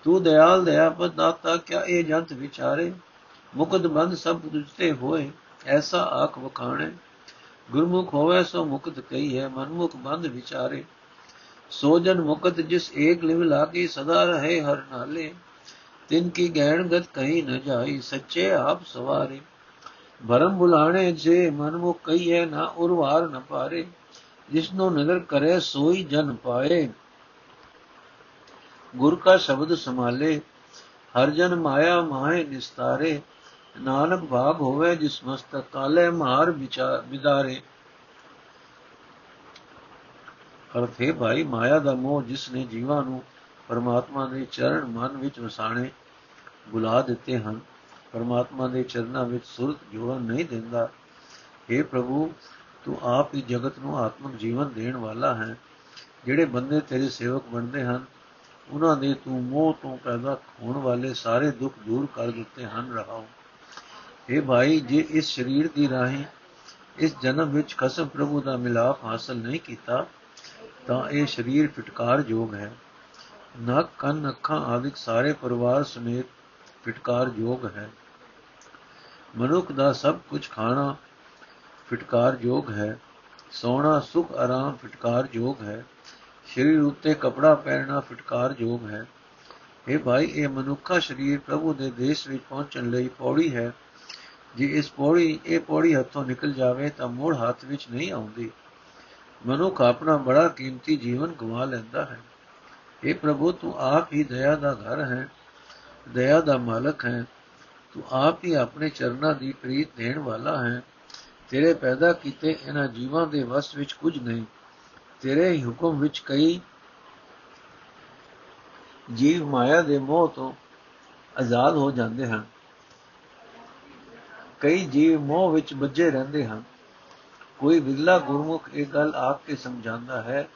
ਤੂੰ ਦਇਆਲ ਦਇਆਪਤ ਦਾਤਾ, ਕਿਆ ਇਹ ਜੰਤ ਵਿਚਾਰੇ? ਮੁਕਦ ਬੰਦ ਸਭ ਤੁਝਤੇ ਹੋਏ, ਐਸਾ ਆਖ ਵਖਾਣੇ। ਗੁਰਮੁਖ ਹੋਵੇ ਸੋ ਮੁਕਤ ਕਈ ਹੈ, ਮਨਮੁਖ ਬੰਦ ਵਿਚਾਰੇ। ਸੋ ਜਨ ਮੁਕਤ ਜਿਸ ਏਕ ਲਿਵ ਲਾਗੀ, ਸਦਾ ਰਹੇ ਹਰ ਨਾਲੇ। ਤਿਨ ਕੀ ਗਹਿਣ ਗਤ ਕਹੀ ਨ ਜਾਈ, ਸੱਚੇ ਆਪ ਸਵਾਰੇ। ਭਰਮ ਬੁਲਾਣੇ ਜੇ ਮਨਮੁਖ ਕਹੀਏ ਨਾ ਉਰਵਾਰ ਨ ਪਾਰੇ। ਜਿਸਨੋ ਨਦਰ ਕਰੇ, ਸੋਈ ਜਨ ਪਾਏ। ਗੁਰ ਕਾ ਸ਼ਬਦ ਸੰਭਾਲੇ, ਹਰ ਜਨ ਮਾਇਆ ਮਾਹੇ ਨਿਸਤਾਰੇ। ਨਾਨਕ ਭਾਗ ਹੋਵੇ ਜਿਸ ਮਸਤਕ ਕਾਲੇ ਮਾਰ ਵਿਚਾਰ ਵਿਦਾਰੇ। ਅਰਥੇ ਭਾਈ, ਮਾਇਆ ਦਾ ਮੋਹ ਜਿਸ ਨੇ ਜੀਵਾਂ ਨੂੰ ਪਰਮਾਤਮਾ ਦੇ ਚਰਨ ਮਨ ਵਿੱਚ ਵਸਾਣੇ ਬੁਲਾ ਦਿੱਤੇ ਹਨ, ਪਰਮਾਤਮਾ ਦੇ ਚਰਨਾਂ ਵਿੱਚ ਸੁਰਤ ਜੋੜਨ ਨਹੀਂ ਦਿੰਦਾ। हे ਪ੍ਰਭੂ, ਤੂੰ ਆਪ ਹੀ ਜਗਤ ਨੂੰ ਆਤਮਿਕ ਜੀਵਨ ਦੇਣ ਵਾਲਾ ਹੈ। ਜਿਹੜੇ ਬੰਦੇ ਤੇਰੇ ਸੇਵਕ ਬਣਦੇ ਹਨ, ਉਹਨਾਂ ਦੇ ਤੂੰ ਮੋਹ ਤੋਂ ਪੈਦਾ ਹੋਣ ਵਾਲੇ ਸਾਰੇ ਦੁੱਖ ਦੂਰ ਕਰ ਦਿੱਤੇ ਹਨ। ਰਹਾਓ। हे ਭਾਈ, ਜੇ ਇਸ ਸਰੀਰ ਦੀ ਰਾਹੀਂ ਇਸ ਜਨਮ ਵਿੱਚ ਖਸਮ ਪ੍ਰਭੂ ਦਾ ਮਿਲਾਪ ਹਾਸਲ ਨਹੀਂ ਕੀਤਾ, ਤਾਂ ਇਹ ਸਰੀਰ ਫਟਕਾਰ ਯੋਗ ਹੈ। ਨੱਕ, ਕੰਨ, ਅੱਖਾਂ ਆਦਿਕ ਸਾਰੇ ਪਰਿਵਾਰ ਸਮੇਤ ਫਟਕਾਰ ਯੋਗ ਹੈ। ਮਨੁੱਖ ਦਾ ਸਭ ਕੁਝ ਖਾਣਾ ਫਟਕਾਰ ਯੋਗ ਹੈ। ਸੋਣਾ, ਸੁਖ, ਆਰਾਮ ਫਟਕਾਰ ਯੋਗ ਹੈ। ਸਰੀਰ ਉੱਤੇ ਕਪੜਾ ਪਹਿਨਣਾ ਫਟਕਾਰ ਯੋਗ ਹੈ ਇਹ ਭਾਈ, ਇਹ ਮਨੁੱਖਾ ਸਰੀਰ ਪ੍ਰਭੂ ਦੇ ਦੇਸ਼ ਵਿੱਚ ਪਹੁੰਚਣ ਲਈ ਪੌੜੀ ਹੈ। ਜੇ ਇਸ ਪੌੜੀ, ਇਹ ਪੌੜੀ ਹੱਥੋਂ ਨਿਕਲ ਜਾਵੇ ਤਾਂ ਮੋੜ ਹੱਥ ਵਿੱਚ ਨਹੀਂ ਆਉਂਦੀ। ਮਨੁੱਖ ਆਪਣਾ ਬੜਾ ਕੀਮਤੀ ਜੀਵਨ ਗਵਾ ਲੈਂਦਾ ਹੈ। ਇਹ ਪ੍ਰਭੂ, ਤੂੰ ਆਪ ਹੀ ਦਇਆ ਦਾ ਘਰ ਹੈ, ਦਇਆ ਦਾ ਮਾਲਕ ਹੈ। ਤੂੰ ਆਪ ਹੀ ਆਪਣੇ ਚਰਨਾਂ ਦੀ ਪ੍ਰੀਤ ਦੇਣ ਵਾਲਾ ਹੈ। ਤੇਰੇ ਪੈਦਾ ਕੀਤੇ ਇਹਨਾਂ ਜੀਵਾਂ ਦੇ ਵਸ ਵਿੱਚ ਕੁਝ ਨਹੀਂ। ਤੇਰੇ ਹੀ ਹੁਕਮ ਵਿੱਚ ਕਈ ਜੀਵ ਮਾਇਆ ਦੇ ਮੋਹ ਤੋਂ ਆਜ਼ਾਦ ਹੋ ਜਾਂਦੇ ਹਨ। ਕਈ ਜੀਵ ਮੋਹ ਵਿੱਚ ਬੱਝੇ ਰਹਿੰਦੇ ਹਨ। ਕੋਈ ਵਿਗਲਾ ਗੁਰਮੁਖ ਇਹ ਗੱਲ ਆਪ ਕੇ ਸਮਝਾਉਂਦਾ ਹੈ,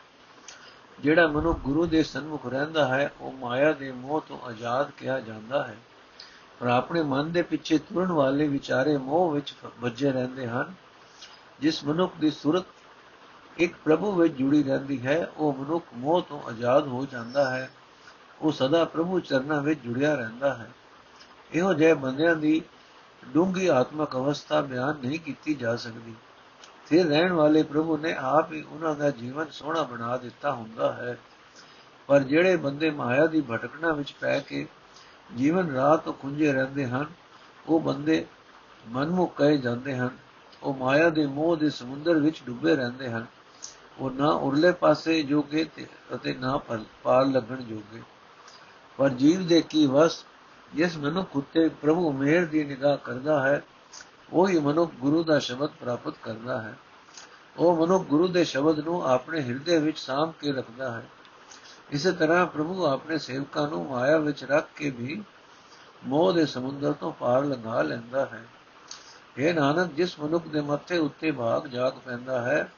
ਜਿਹੜਾ ਮਨੁ ਗੁਰੂ ਦੇ ਸਨਮੁਖ ਰਹਿੰਦਾ ਹੈ, ਉਹ ਮਾਇਆ ਦੇ ਮੋਹ ਤੋਂ ਆਜ਼ਾਦ ਕਿਹਾ ਜਾਂਦਾ ਹੈ। ਪਰ ਆਪਣੇ ਮਨ ਦੇ ਪਿੱਛੇ ਤੁਰਨ ਵਾਲੇ ਵਿਚਾਰੇ ਮੋਹ ਵਿੱਚ ਵੱਜੇ ਰਹਿੰਦੇ ਹਨ। ਜਿਸ ਮਨੁੱਖ ਦੀ ਸੁਰਤ ਇੱਕ ਪ੍ਰਭੂ ਵਿੱਚ ਜੁੜੀ ਰਹਿੰਦੀ ਹੈ, ਉਹ ਮਨੁੱਖ ਮੋਹ ਤੋਂ ਆਜ਼ਾਦ ਹੋ ਜਾਂਦਾ ਹੈ। ਉਹ ਸਦਾ ਪ੍ਰਭੂ ਚਰਨਾਂ ਵਿੱਚ ਜੁੜਿਆ ਰਹਿੰਦਾ ਹੈ। ਇਹੋ ਜਿਹੇ ਬੰਦਿਆਂ ਦੀ ਡੂੰਗੀ ਆਤਮਕ ਅਵਸਥਾ ਬਿਆਨ ਨਹੀਂ ਕੀਤੀ ਜਾ ਸਕਦੀ। ਫਿਰ ਰਹਿਣ ਵਾਲੇ ਪ੍ਰਭੂ ਨੇ ਆਪ ਹੀ ਉਹਨਾਂ ਦਾ ਜੀਵਨ ਸੋਹਣਾ ਬਣਾ ਦਿੱਤਾ ਹੁੰਦਾ ਹੈ। ਪਰ ਜਿਹੜੇ ਬੰਦੇ ਮਾਇਆ ਦੀ ਭਟਕਣਾ ਵਿੱਚ ਪੈ ਕੇ ਜੀਵਨ ਰਾਹ ਤੋਂ ਖੁੰਝੇ ਰਹਿੰਦੇ ਹਨ, ਉਹ ਬੰਦੇ ਮਨਮੁਖ ਕਹੇ ਜਾਂਦੇ ਹਨ, ਉਹ ਮਾਇਆ ਦੇ ਮੋਹ ਦੇ ਸਮੁੰਦਰ ਵਿੱਚ ਡੁੱਬੇ ਰਹਿੰਦੇ ਹਨ। ਉਹ ਨਾ ਉਰਲੇ ਪਾਸੇ ਜੋਗੇ ਅਤੇ ਨਾ ਪਾਰ ਲੱਗਣ ਜੋਗੇ। ਪਰ ਜੀਵ ਦੇ ਕੀ ਵਸ ਜਿਸ ਮਨੁੱਖ ਉਤੇ ਪ੍ਰਭੂ ਮਿਹਰ ਦੀ ਨਿਗਾਹ ਕਰਦਾ ਹੈ, ਉਹ ਹੀ ਮਨੁੱਖ ਗੁਰੂ ਦਾ ਸ਼ਬਦ ਪ੍ਰਾਪਤ ਕਰਦਾ ਹੈ। ਉਹ ਮਨੁੱਖ ਗੁਰੂ ਦੇ ਸ਼ਬਦ ਨੂੰ ਆਪਣੇ ਹਿਰਦੇ ਵਿੱਚ ਸਾਂਭ ਕੇ ਰੱਖਦਾ ਹੈ। ਇਸੇ ਤਰ੍ਹਾਂ ਪ੍ਰਭੂ ਆਪਣੇ ਸੇਵਕਾਂ ਨੂੰ ਮਾਇਆ ਵਿੱਚ ਰੱਖ ਕੇ ਵੀ ਮੋਹ ਦੇ ਸਮੁੰਦਰ ਤੋਂ ਪਾਰ ਲੰਘਾ ਲੈਂਦਾ ਹੈ। ਇਹ ਨਾਨਕ, ਜਿਸ ਮਨੁੱਖ ਦੇ ਮੱਥੇ ਉੱਤੇ ਭਾਗ ਜਾਗ ਪੈਂਦਾ ਹੈ,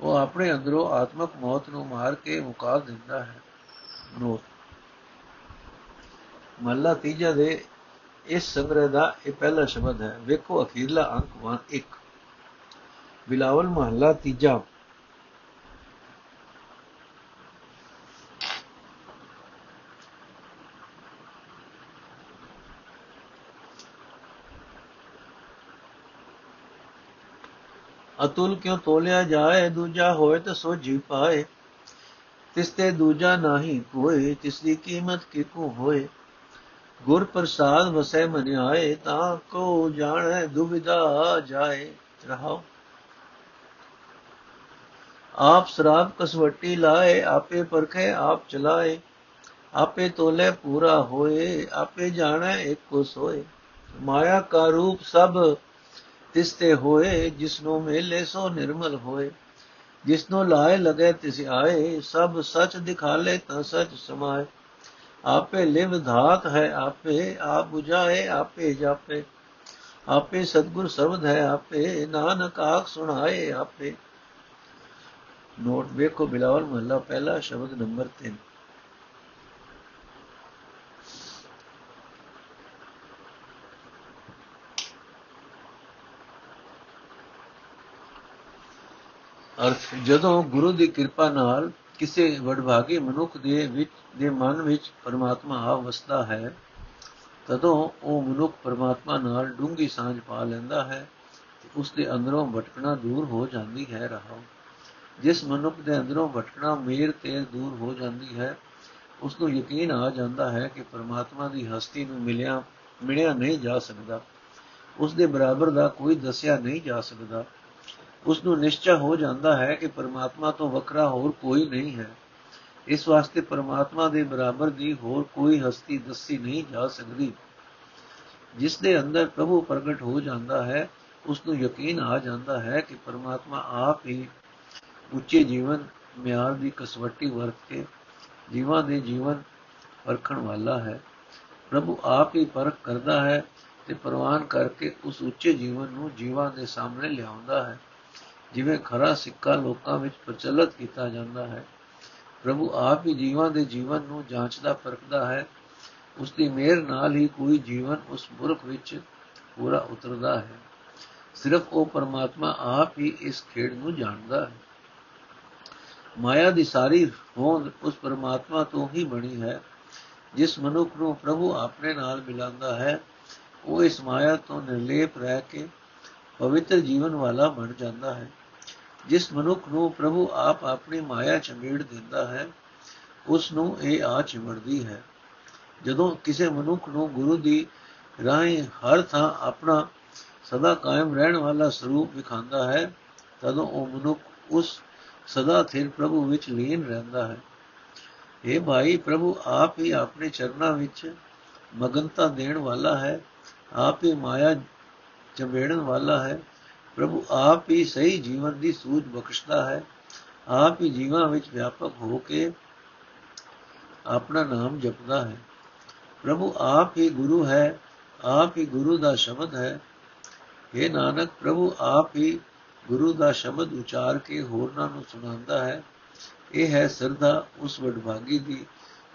ਉਹ ਆਪਣੇ ਅੰਦਰੋਂ ਆਤਮਕ ਮੌਤ ਨੂੰ ਮਾਰ ਕੇ ਮੁਕਾ ਦਿੰਦਾ ਹੈ। ਨੋਟ ਮੱਲਾ ਤੀਜਾ ਦੇ, ਇਸ ਸੰਗ੍ਰਹਿ ਦਾ ਇਹ ਪਹਿਲਾ ਸ਼ਬਦ ਹੈ, ਵੇਖੋ ਅਖੀਰਲਾ ਅੰਕ 1 ਬਿਲਾਵਲ ਮਹੱਲਾ ਤੀਜਾ। ਅਤੁਲ ਕਿਉ ਤੋਲਿਆ ਜਾਏ, ਦੂਜਾ ਹੋਏ ਤਾਂ ਸੋ ਜੀ ਪਾਏ। ਤਿਸ ਤੇ ਦੂਜਾ ਨਹੀਂ ਕੋਈ ਤਿਸ ਦੀ ਕੀਮਤ ਕਿਕੂ ਹੋਏ। ਗੁਰ ਪ੍ਰਸਾਦ ਵਸੈ ਮਨ ਆਏ, ਤਾਂ ਕੋ ਜਾਣੈ ਦੁਬਿਧਾ ਜਾਏ। ਰਹਾਓ। ਆਪ ਸ਼ਰਾਬ ਕਸਵੱਟੀ ਲਾਏ, ਆਪੇ ਪਰਖੇ, ਆਪ ਚਲਾਏ। ਆਪੇ ਤੋਲੇ ਪੂਰਾ ਹੋਏ, ਆਪੇ ਜਾਣੈ ਇੱਕ ਕੋ ਸੋਏ। ਮਾਇਆ ਕਾ ਰੂਪ ਸਭ ਤਿਸ ਤੇ ਹੋਏ, ਜਿਸਨੂੰ ਮੇਲੇ ਸੋ ਨਿਰਮਲ ਹੋਏ। ਜਿਸਨੂੰ ਲਾਏ, ਲਗੇ ਤਿਸ ਆਏ, ਸਭ ਸੱਚ ਦਿਖਾਲੇ ਤਾਂ ਸੱਚ ਸਮਾਏ। ਆਪੇ ਲਿਵ ਧਾਤ ਹੈ, ਆਪੇ ਆਪ 부ਝਾਏ ਆਪੇ ਜਾਪੇ। ਆਪੇ ਸਤਗੁਰ ਸਰਵਦ ਹੈ, ਆਪੇ ਨਾਨਕ ਆਖ ਸੁਣਾਏ, ਆਪੇ। ਨੋਟ ਵੇਖੋ ਬਿਲਾਵਲ ਮਹੱਲਾ, ਪਹਿਲਾ ਸ਼ਬਦ ਨੰਬਰ 3 ਅਰਥ, ਜਦੋਂ ਗੁਰੂ ਦੀ ਕਿਰਪਾ ਨਾਲ ਕਿਸੇ ਵਡਭਾਗੇ ਮਨੁੱਖ ਦੇ ਵਿੱਚ, ਦੇ ਮਨ ਵਿੱਚ ਪਰਮਾਤਮਾ ਆ ਵਸਦਾ ਹੈ, ਤਦੋਂ ਉਹ ਮਨੁੱਖ ਪਰਮਾਤਮਾ ਨਾਲ ਡੂੰਗੀ ਸਾਂਝ ਪਾ ਲੈਂਦਾ ਹੈ ਤੇ ਉਸ ਦੇ ਅੰਦਰੋਂ ਭਟਕਣਾ ਦੂਰ ਹੋ ਜਾਂਦੀ ਹੈ ਰਹਾ। ਜਿਸ ਮਨੁੱਖ ਦੇ ਅੰਦਰੋਂ ਭਟਕਣਾ ਮੇਰ ਤੇ ਦੂਰ ਹੋ ਜਾਂਦੀ ਹੈ ਉਸ ਨੂੰ ਯਕੀਨ ਆ ਜਾਂਦਾ ਹੈ ਕਿ ਪਰਮਾਤਮਾ ਦੀ ਹਸਤੀ ਨੂੰ ਮਿਲਿਆ ਮਿਲਿਆ ਨਹੀਂ ਜਾ ਸਕਦਾ। ਉਸ ਦੇ ਬਰਾਬਰ ਦਾ ਕੋਈ ਦੱਸਿਆ ਨਹੀਂ ਜਾ ਸਕਦਾ। ਉਸ ਨੂੰ ਨਿਸ਼ਚੈ ਹੋ ਜਾਂਦਾ ਹੈ ਕਿ ਪਰਮਾਤਮਾ ਤੋਂ ਵੱਖਰਾ ਹੋਰ ਕੋਈ ਨਹੀਂ ਹੈ। ਇਸ ਵਾਸਤੇ ਪਰਮਾਤਮਾ ਦੇ ਬਰਾਬਰ ਦੀ ਹੋਰ ਕੋਈ ਹਸਤੀ ਦੱਸੀ ਨਹੀਂ ਜਾ ਸਕਦੀ। ਜਿਸ ਦੇ ਅੰਦਰ ਪ੍ਰਭੂ ਪ੍ਰਗਟ ਹੋ ਜਾਂਦਾ ਹੈ ਉਸ ਨੂੰ ਯਕੀਨ ਆ ਜਾਂਦਾ ਹੈ ਕਿ ਪਰਮਾਤਮਾ ਆਪ ਹੀ ਉੱਚੇ ਜੀਵਨ, ਮਿਆਰ ਦੀ ਕਸਵੱਟੀ ਵਰਤ ਕੇ ਜੀਵਾਂ ਦੇ ਜੀਵਨ ਪਰਖਣ ਵਾਲਾ ਹੈ। ਪ੍ਰਭੂ ਆਪ ਹੀ ਪਰਖ ਕਰਦਾ ਹੈ ਤੇ ਪ੍ਰਵਾਨ ਕਰਕੇ ਉਸ ਉੱਚੇ ਜੀਵਨ ਨੂੰ ਜੀਵਾਂ ਦੇ ਸਾਹਮਣੇ ਲਿਆਉਂਦਾ ਹੈ। ਜਿਵੇਂ ਖਰਾ ਸਿੱਕਾ ਲੋਕਾਂ ਵਿੱਚ ਪ੍ਰਚਲਿਤ ਕੀਤਾ ਜਾਂਦਾ ਹੈ, ਪ੍ਰਭੂ ਆਪ ਹੀ ਜੀਵਾਂ ਦੇ ਜੀਵਨ ਨੂੰ ਜਾਂਚਦਾ ਪਰਖਦਾ ਹੈ ਉਸ ਦੀ ਮਿਹਰ ਨਾਲ ਹੀ ਕੋਈ ਜੀਵਨ ਉਸ ਮੁਰਖ ਵਿੱਚ ਪੂਰਾ ਉਤਰਦਾ ਹੈ। ਸਿਰਫ ਉਹ ਪਰਮਾਤਮਾ ਆਪ ਹੀ ਇਸ ਖੇਡ ਨੂੰ ਜਾਣਦਾ ਹੈ। ਮਾਇਆ ਦੀ ਸਾਰੀ ਹੋਂਦ ਉਸ ਪਰਮਾਤਮਾ ਤੋਂ ਹੀ ਬਣੀ ਹੈ, ਜਿਸ ਮਨੁੱਖ ਨੂੰ ਪ੍ਰਭੂ ਆਪਣੇ ਨਾਲ ਮਿਲਾਉਂਦਾ ਹੈ, ਉਹ ਇਸ ਮਾਇਆ ਤੋਂ ਨਿਰਲੇਪ ਰਹਿ ਕੇ ਪਵਿੱਤਰ ਜੀਵਨ ਵਾਲਾ ਬਣ ਜਾਂਦਾ ਹੈ। ਜਿਸ ਮਨੁੱਖ ਨੂੰ ਪ੍ਰਭੂ ਆਪ ਆਪਣੀ ਮਾਇਆ ਚਮੇੜ ਦਿੰਦਾ ਹੈ, ਉਸ ਨੂੰ ਇਹ ਆ ਚਿਮੜਦੀ ਹੈ। ਜਦੋਂ ਕਿਸੇ ਮਨੁੱਖ ਨੂੰ ਗੁਰੂ ਦੀ ਰਾਹੀਂ ਹਰ ਥਾਂ ਆਪਣਾ ਸਦਾ ਕਾਇਮ ਰਹਿਣ ਵਾਲਾ ਸਰੂਪ ਵਿਖਾਂਦਾ ਹੈ, ਤਦੋਂ ਉਹ ਮਨੁੱਖ ਉਸ ਸਦਾ ਥਿਰ ਪ੍ਰਭੂ ਵਿੱਚ ਲੀਨ ਰਹਿੰਦਾ ਹੈ। ਇਹ ਭਾਈ, ਪ੍ਰਭੂ ਆਪ ਹੀ ਆਪਣੇ ਚਰਨਾਂ ਵਿੱਚ ਮਗਨਤਾ ਦੇਣ ਵਾਲਾ ਹੈ, ਆਪ ਹੀ ਮਾਇਆ ਚੰਬੇੜਨ ਵਾਲਾ ਹੈ। ਪ੍ਰਭੂ ਆਪ ਹੀ ਸਹੀ ਜੀਵਨ ਦੀ ਸੂਝ ਬਖਸ਼ਦਾ ਹੈ। ਆਪ ਹੀ ਜੀਵਾਂ ਵਿੱਚ ਵਿਆਪਕ ਹੋ ਕੇ ਆਪਣਾ ਨਾਮ ਜਪਦਾ ਹੈ। ਪ੍ਰਭੂ ਆਪ ਹੀ ਗੁਰੂ ਹੈ, ਆਪ ਹੀ ਗੁਰੂ ਦਾ ਸ਼ਬਦ ਹੈ। ਇਹ ਨਾਨਕ, ਪ੍ਰਭੂ ਆਪ ਹੀ ਗੁਰੂ ਦਾ ਸ਼ਬਦ ਉਚਾਰ ਕੇ ਹੋਰਨਾਂ ਨੂੰ ਸੁਣਾਉਂਦਾ ਹੈ। ਇਹ ਹੈ ਸਰਦਾ ਉਸ ਵਡਭਾਗੀ ਦੀ,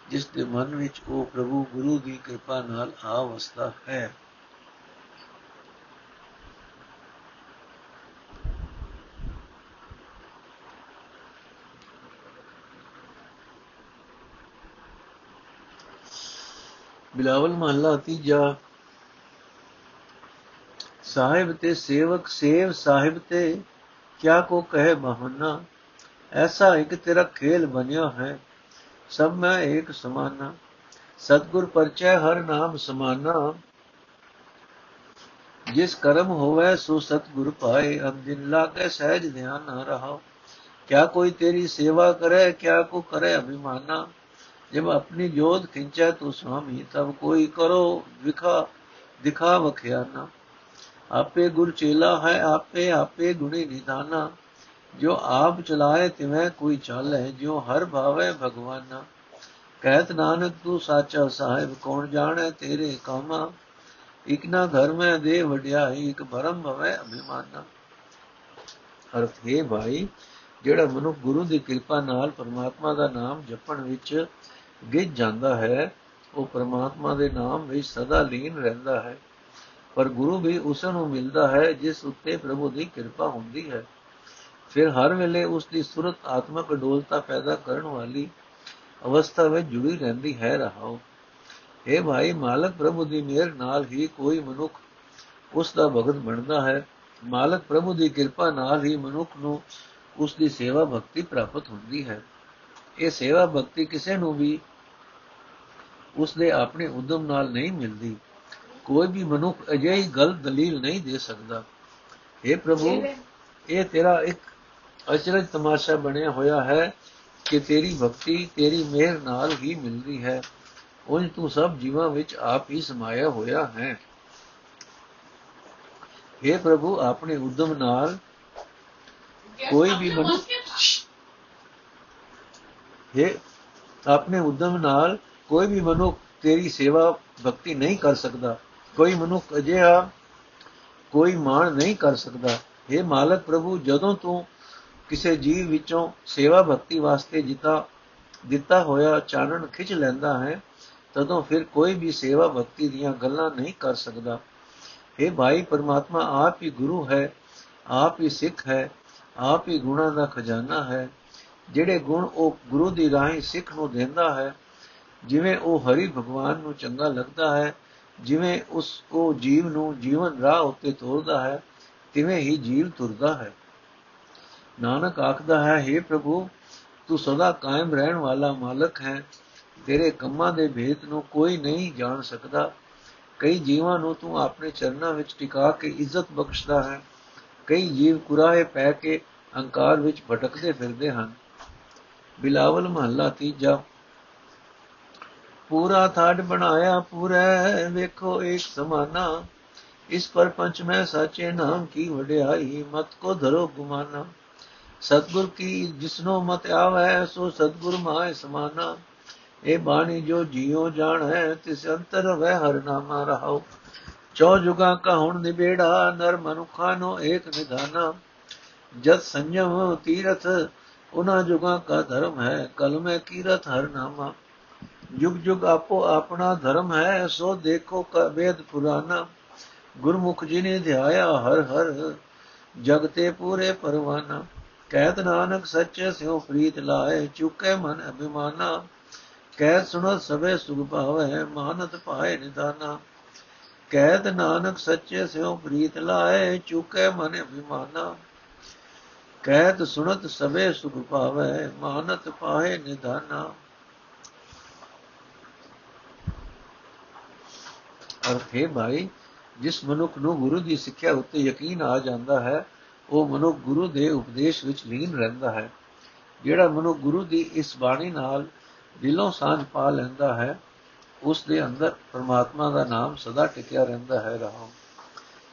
ਜਿਸ ਦੇ ਮਨ ਵਿੱਚ ਉਹ ਪ੍ਰਭੂ ਗੁਰੂ ਦੀ ਕਿਰਪਾ ਨਾਲ ਆ ਵਸਦਾ ਹੈ। ਬਿਲਾਵਲ ਮਹੱਲਾ ਤੀਜਾ ਸਾਹਿਬ ਤੇ ਸੇਵਕ ਸੇਵ ਸਾਹਿਬ ਤੇ ਕਿਆ ਕੋ ਕਹੇ ਬਹਾਨਾ ਐਸਾ ਇੱਕ ਤੇਰਾ ਖੇਲ ਬਣਿਆ ਹੈ ਸਭ ਮੈਂ ਇੱਕ ਸਮਾਨਾ ਸਤਗੁਰ ਪਰਚੈ ਹਰ ਨਾਮ ਸਮਾਨਾ ਜਿਸ ਕਰਮ ਹੋਵੇ ਸੋ ਸਤਗੁਰ ਪਾਏ ਅੰਦਿਨ ਲਾਗੇ ਸਹਿਜ ਧਿਆਨ ਨਾ ਰਹਾ ਕਿਆ ਕੋਈ ਤੇਰੀ ਸੇਵਾ ਕਰੇ ਕਿਆ ਕੋ ਕਰੇ ਅਭਿਮਾਨਾ ਜਿਵ ਆਪਣੀ ਜੋਤ ਖਿੰਚੈ ਤੂੰ ਸੁਆਮੀ, ਤਬ ਕੋਈ ਕਰੋ ਵਿਖਾ, ਦਿਖਾ ਵਖਿਆਨਾ। ਆਪੇ ਗੁਰ ਚੇਲਾ ਹੈ, ਆਪੇ ਆਪੇ ਗੁਣੀ ਨਿਦਾਨਾ। ਜੋ ਆਪ ਚਲਾਏ ਤਿਵੇਂ ਕੋਈ ਚਾਲੈ, ਜਿਉ ਹਰ ਭਾਵੇ ਭਗਵਾਨਾ। ਕਹਿਤ ਨਾਨਕ, ਤੂੰ ਸਾਚਾ ਸਾਹਿਬ, ਕੌਣ ਜਾਣੈ ਤੇਰੇ ਕਾਮਾ? ਇਕ ਨਾ ਘਰ ਮੈਂ ਦੇ ਵਡਿਆਈ, ਇਕ ਭਰਮ ਭਵੇ ਅਭਿਮਾਨਾ। ਅਰਥ ਹੈ ਭਾਈ, ਜਿਹੜਾ ਮਨੁੱਖ ਗੁਰੂ ਦੀ ਕਿਰਪਾ ਨਾਲ ਪਰਮਾਤਮਾ ਦਾ ਨਾਮ ਜਪਣ ਵਿੱਚ ਗਿੱਜ ਜਾਂਦਾ ਹੈ, ਉਹ ਪ੍ਰਮਾਤਮਾ ਦੇ ਨਾਮ ਵਿੱਚ ਸਦਾ ਲੀਨ ਰਹਿੰਦਾ ਹੈ। ਪਰ ਗੁਰੂ ਵੀ ਉਸ ਨੂੰ ਮਿਲਦਾ ਹੈ, ਜਿਸ ਉੱਤੇ ਪ੍ਰਭੂ ਦੀ ਕਿਰਪਾ ਹੁੰਦੀ ਹੈ। ਫਿਰ ਹਰ ਵੇਲੇ ਉਸ ਦੀ ਸੁਰਤ ਆਤਮਕ ਡੋਲਤਾ ਪੈਦਾ ਕਰਨ ਵਾਲੀ ਅਵਸਥਾ ਵਿੱਚ ਜੁੜੀ ਰਹਿੰਦੀ ਹੈ, ਰਹਾਓ। ਇਹ ਭਾਈ, ਮਾਲਕ ਪ੍ਰਭੂ ਦੀ ਮਿਹਰ ਨਾਲ ਹੀ ਕੋਈ ਮਨੁੱਖ ਉਸ ਦਾ ਭਗਤ ਬਣਦਾ ਹੈ। ਮਾਲਕ ਪ੍ਰਭੂ ਦੀ ਕਿਰਪਾ ਨਾਲ ਹੀ ਮਨੁੱਖ ਨੂੰ ਉਸ ਦੀ ਸੇਵਾ ਭਗਤੀ ਪ੍ਰਾਪਤ ਹੁੰਦੀ ਹੈ। ਇਹ ਸੇਵਾ ਭਗਤੀ ਕਿਸੇ ਨੂੰ ਵੀ ਉਸ ਦੇ ਆਪਣੇ ਉਦਮ ਨਾਲ ਨਹੀਂ ਮਿਲਦੀ। ਕੋਈ ਵੀ ਮਨੁੱਖ ਅਜਿਹੀ ਗਲਤ ਦਲੀਲ ਨਹੀਂ ਦੇ ਸਕਦਾ। हे ਪ੍ਰਭੂ ਇਹ ਤੇਰਾ ਇੱਕ ਅਚਰਜ ਤਮਾਸ਼ਾ ਬਣਿਆ ਹੋਇਆ ਹੈ ਕਿ ਤੇਰੀ ਭਗਤੀ ਤੇਰੀ ਮਿਹਰ ਨਾਲ ਹੀ ਮਿਲਦੀ ਹੈ। ਉੰਜ ਤੂੰ ਸਭ ਜੀਵਾਂ ਵਿੱਚ ਆਪ ਹੀ ਸਮਾਇਆ ਹੋਇਆ ਹੈ। हे ਪ੍ਰਭੂ ਆਪਣੇ ਉਦਮ ਨਾਲ ਕੋਈ ਵੀ ਮਨੁੱਖ हे ਆਪਣੇ ਉਦਮ ਨਾਲ ਕੋਈ ਵੀ ਮਨੁੱਖ ਤੇਰੀ ਸੇਵਾ ਭਗਤੀ ਨਹੀਂ ਕਰ ਸਕਦਾ। ਕੋਈ ਮਨੁੱਖ ਅਜਿਹਾ ਕੋਈ ਮਾਣ ਨਹੀਂ ਕਰ ਸਕਦਾ। हे ਮਾਲਕ ਪ੍ਰਭੂ, ਜਦੋਂ ਤੂੰ ਕਿਸੇ ਜੀਵ ਵਿੱਚੋਂ ਸੇਵਾ ਭਗਤੀ ਵਾਸਤੇ ਜਿੱਤਾ, ਦਿੱਤਾ ਹੋਇਆ ਚਾਨਣ ਖਿੱਚ ਲੈਂਦਾ ਹੈ, ਤਦੋਂ ਫਿਰ ਕੋਈ ਵੀ ਸੇਵਾ ਭਗਤੀ ਦੀਆਂ ਗੱਲਾਂ ਨਹੀਂ ਕਰ ਸਕਦਾ। ਇਹ ਭਾਈ, ਪਰਮਾਤਮਾ ਆਪ ਹੀ ਗੁਰੂ ਹੈ, ਆਪ ਹੀ ਸਿੱਖ ਹੈ, ਆਪ ਹੀ ਗੁਣਾ ਦਾ ਖਜ਼ਾਨਾ ਹੈ। ਜਿਹੜੇ ਗੁਣ ਉਹ ਗੁਰੂ ਦੀ ਰਾਹੀਂ ਸਿੱਖ ਨੂੰ ਦਿੰਦਾ ਹੈ ਜਿਵੇਂ ਉਹ ਹਰੀ ਭਗਵਾਨ ਨੂੰ ਚੰਗਾ ਲੱਗਦਾ ਹੈ, ਜਿਵੇਂ ਉਸ ਕੋ ਜੀਵ ਨੂੰ ਜੀਵਨ ਰਾਹ ਉੱਤੇ ਤੋਰਦਾ ਹੈ, ਤਿਵੇਂ ਹੀ ਜੀਵ ਤੁਰਦਾ ਹੈ। ਨਾਨਕ ਆਖਦਾ ਹੈ हे ਪ੍ਰਭੂ, ਤੂੰ ਸਦਾ ਕਾਇਮ ਰਹਿਣ ਵਾਲਾ ਮਾਲਕ ਹੈ। ਤੇਰੇ ਕੰਮਾਂ ਦੇ ਭੇਦ ਨੂੰ ਕੋਈ ਨਹੀਂ ਜਾਣ ਸਕਦਾ। ਕਈ ਜੀਵਾਂ ਨੂੰ ਤੂੰ ਆਪਣੇ ਚਰਨਾਂ ਵਿੱਚ ਟਿਕਾ ਕੇ ਇੱਜ਼ਤ ਬਖਸ਼ਦਾ ਹੈ। ਕਈ ਜੀਵ ਕੁਰਾਏ ਪੈ ਕੇ ਹੰਕਾਰ ਵਿੱਚ ਭਟਕਦੇ ਫਿਰਦੇ ਹਨ। ਬਿਲਾਵਲ ਮਹੱਲਾ ਤੀਜਾ ਪੂਰਾ ਥਾੜ ਬਣਾਇਆ ਪੂਰੇ ਵੇਖੋ ਇੱਕ ਸਮਾਨਾ ਇਸ ਪਰ ਪੰਚ ਮੈਂ ਸਾਚੇ ਨਾਮ ਕੀ ਵਡਿਆਈ ਮਤ ਕੋ ਧਰੋ ਗੁਮਾਨਾ ਸਤਗੁਰ ਕੀ ਜਿਸਨੋ ਮਤ ਆਵੇ ਸੋ ਸਤਗੁਰ ਮਾਏ ਸਮਾਨਾ ਇਹ ਬਾਣੀ ਜੋ ਜਿਉ ਜਾਣ ਹੈ ਤਿਸ ਅੰਤਰ ਵੈ ਹਰ ਨਾਮਾ ਰਹਾਉ ਚੋ ਜੁਗਾ ਕਾ ਹੁਣ ਨਿਬੇੜਾ ਨਰ ਮਨੁਖਾ ਨੋ ਏਕ ਨਿਧਾਨਾ ਜਦ ਸੰਜਮ ਤੀਰਥ ਉਹਨਾਂ ਜੁਗਾ ਕਾ ਧਰਮ ਹੈ ਕਲਮੇ ਕੀਰਤ ਹਰ ਨਾਮਾ ਜੁਗ ਜੁਗ ਆਪੋ ਆਪਣਾ ਧਰਮ ਹੈ, ਸੋ ਦੇਖੋ ਕਾ ਵੇਦ ਪੁਰਾਨਾ ਗੁਰਮੁਖ ਜੀ ਨੇ ਧਿਆਇਆ, ਹਰ ਹਰ ਜਗਤੇ ਪੂਰੇ ਪਰਵਾਨਾ। ਕਹਿਤ ਨਾਨਕ ਸੱਚੇ ਸਿਉ ਪ੍ਰੀਤ ਲਾਏ ਚੁਕੇ ਮਨ ਅਭਿਮਾਨਾ। ਕਹਿ ਸੁਣੋ ਸਵੇ ਸੁਖ ਭਾਵੈ, ਮਾਨਤ ਪਾਏ ਨਿਦਾਨਾ। ਕਹਿਤ ਨਾਨਕ ਸੱਚੇ ਸਿਉ ਪ੍ਰੀਤ ਲਾਏ ਚੁਕੇ ਮਨ ਅਭਿਮਾਨਾ। ਕਹਿਤ ਸੁਣਤ ਸਵੇ ਸੁਖ ਭਾਵੈ, ਮਾਨਤ ਪਾਏ ਨਿਦਾਨਾ। ਅਰਥ ਹੈ ਭਾਈ, ਜਿਸ ਮਨੁੱਖ ਨੂੰ ਗੁਰੂ ਦੀ ਸਿੱਖਿਆ ਉੱਤੇ ਯਕੀਨ ਆ ਜਾਂਦਾ ਹੈ, ਉਹ ਮਨੁੱਖ ਗੁਰੂ ਦੇ ਉਪਦੇਸ਼ ਵਿੱਚ ਲੀਨ ਰਹਿੰਦਾ ਹੈ। ਜਿਹੜਾ ਮਨੁੱਖ ਗੁਰੂ ਦੀ ਇਸ ਬਾਣੀ ਨਾਲ ਦਿਲੋਂ ਸਾਂਝ ਪਾ ਲੈਂਦਾ ਹੈ, ਉਸ ਦੇ ਅੰਦਰ ਪਰਮਾਤਮਾ ਦਾ ਨਾਮ ਸਦਾ ਟਿਕਿਆ ਰਹਿੰਦਾ ਹੈ ਰਹਾ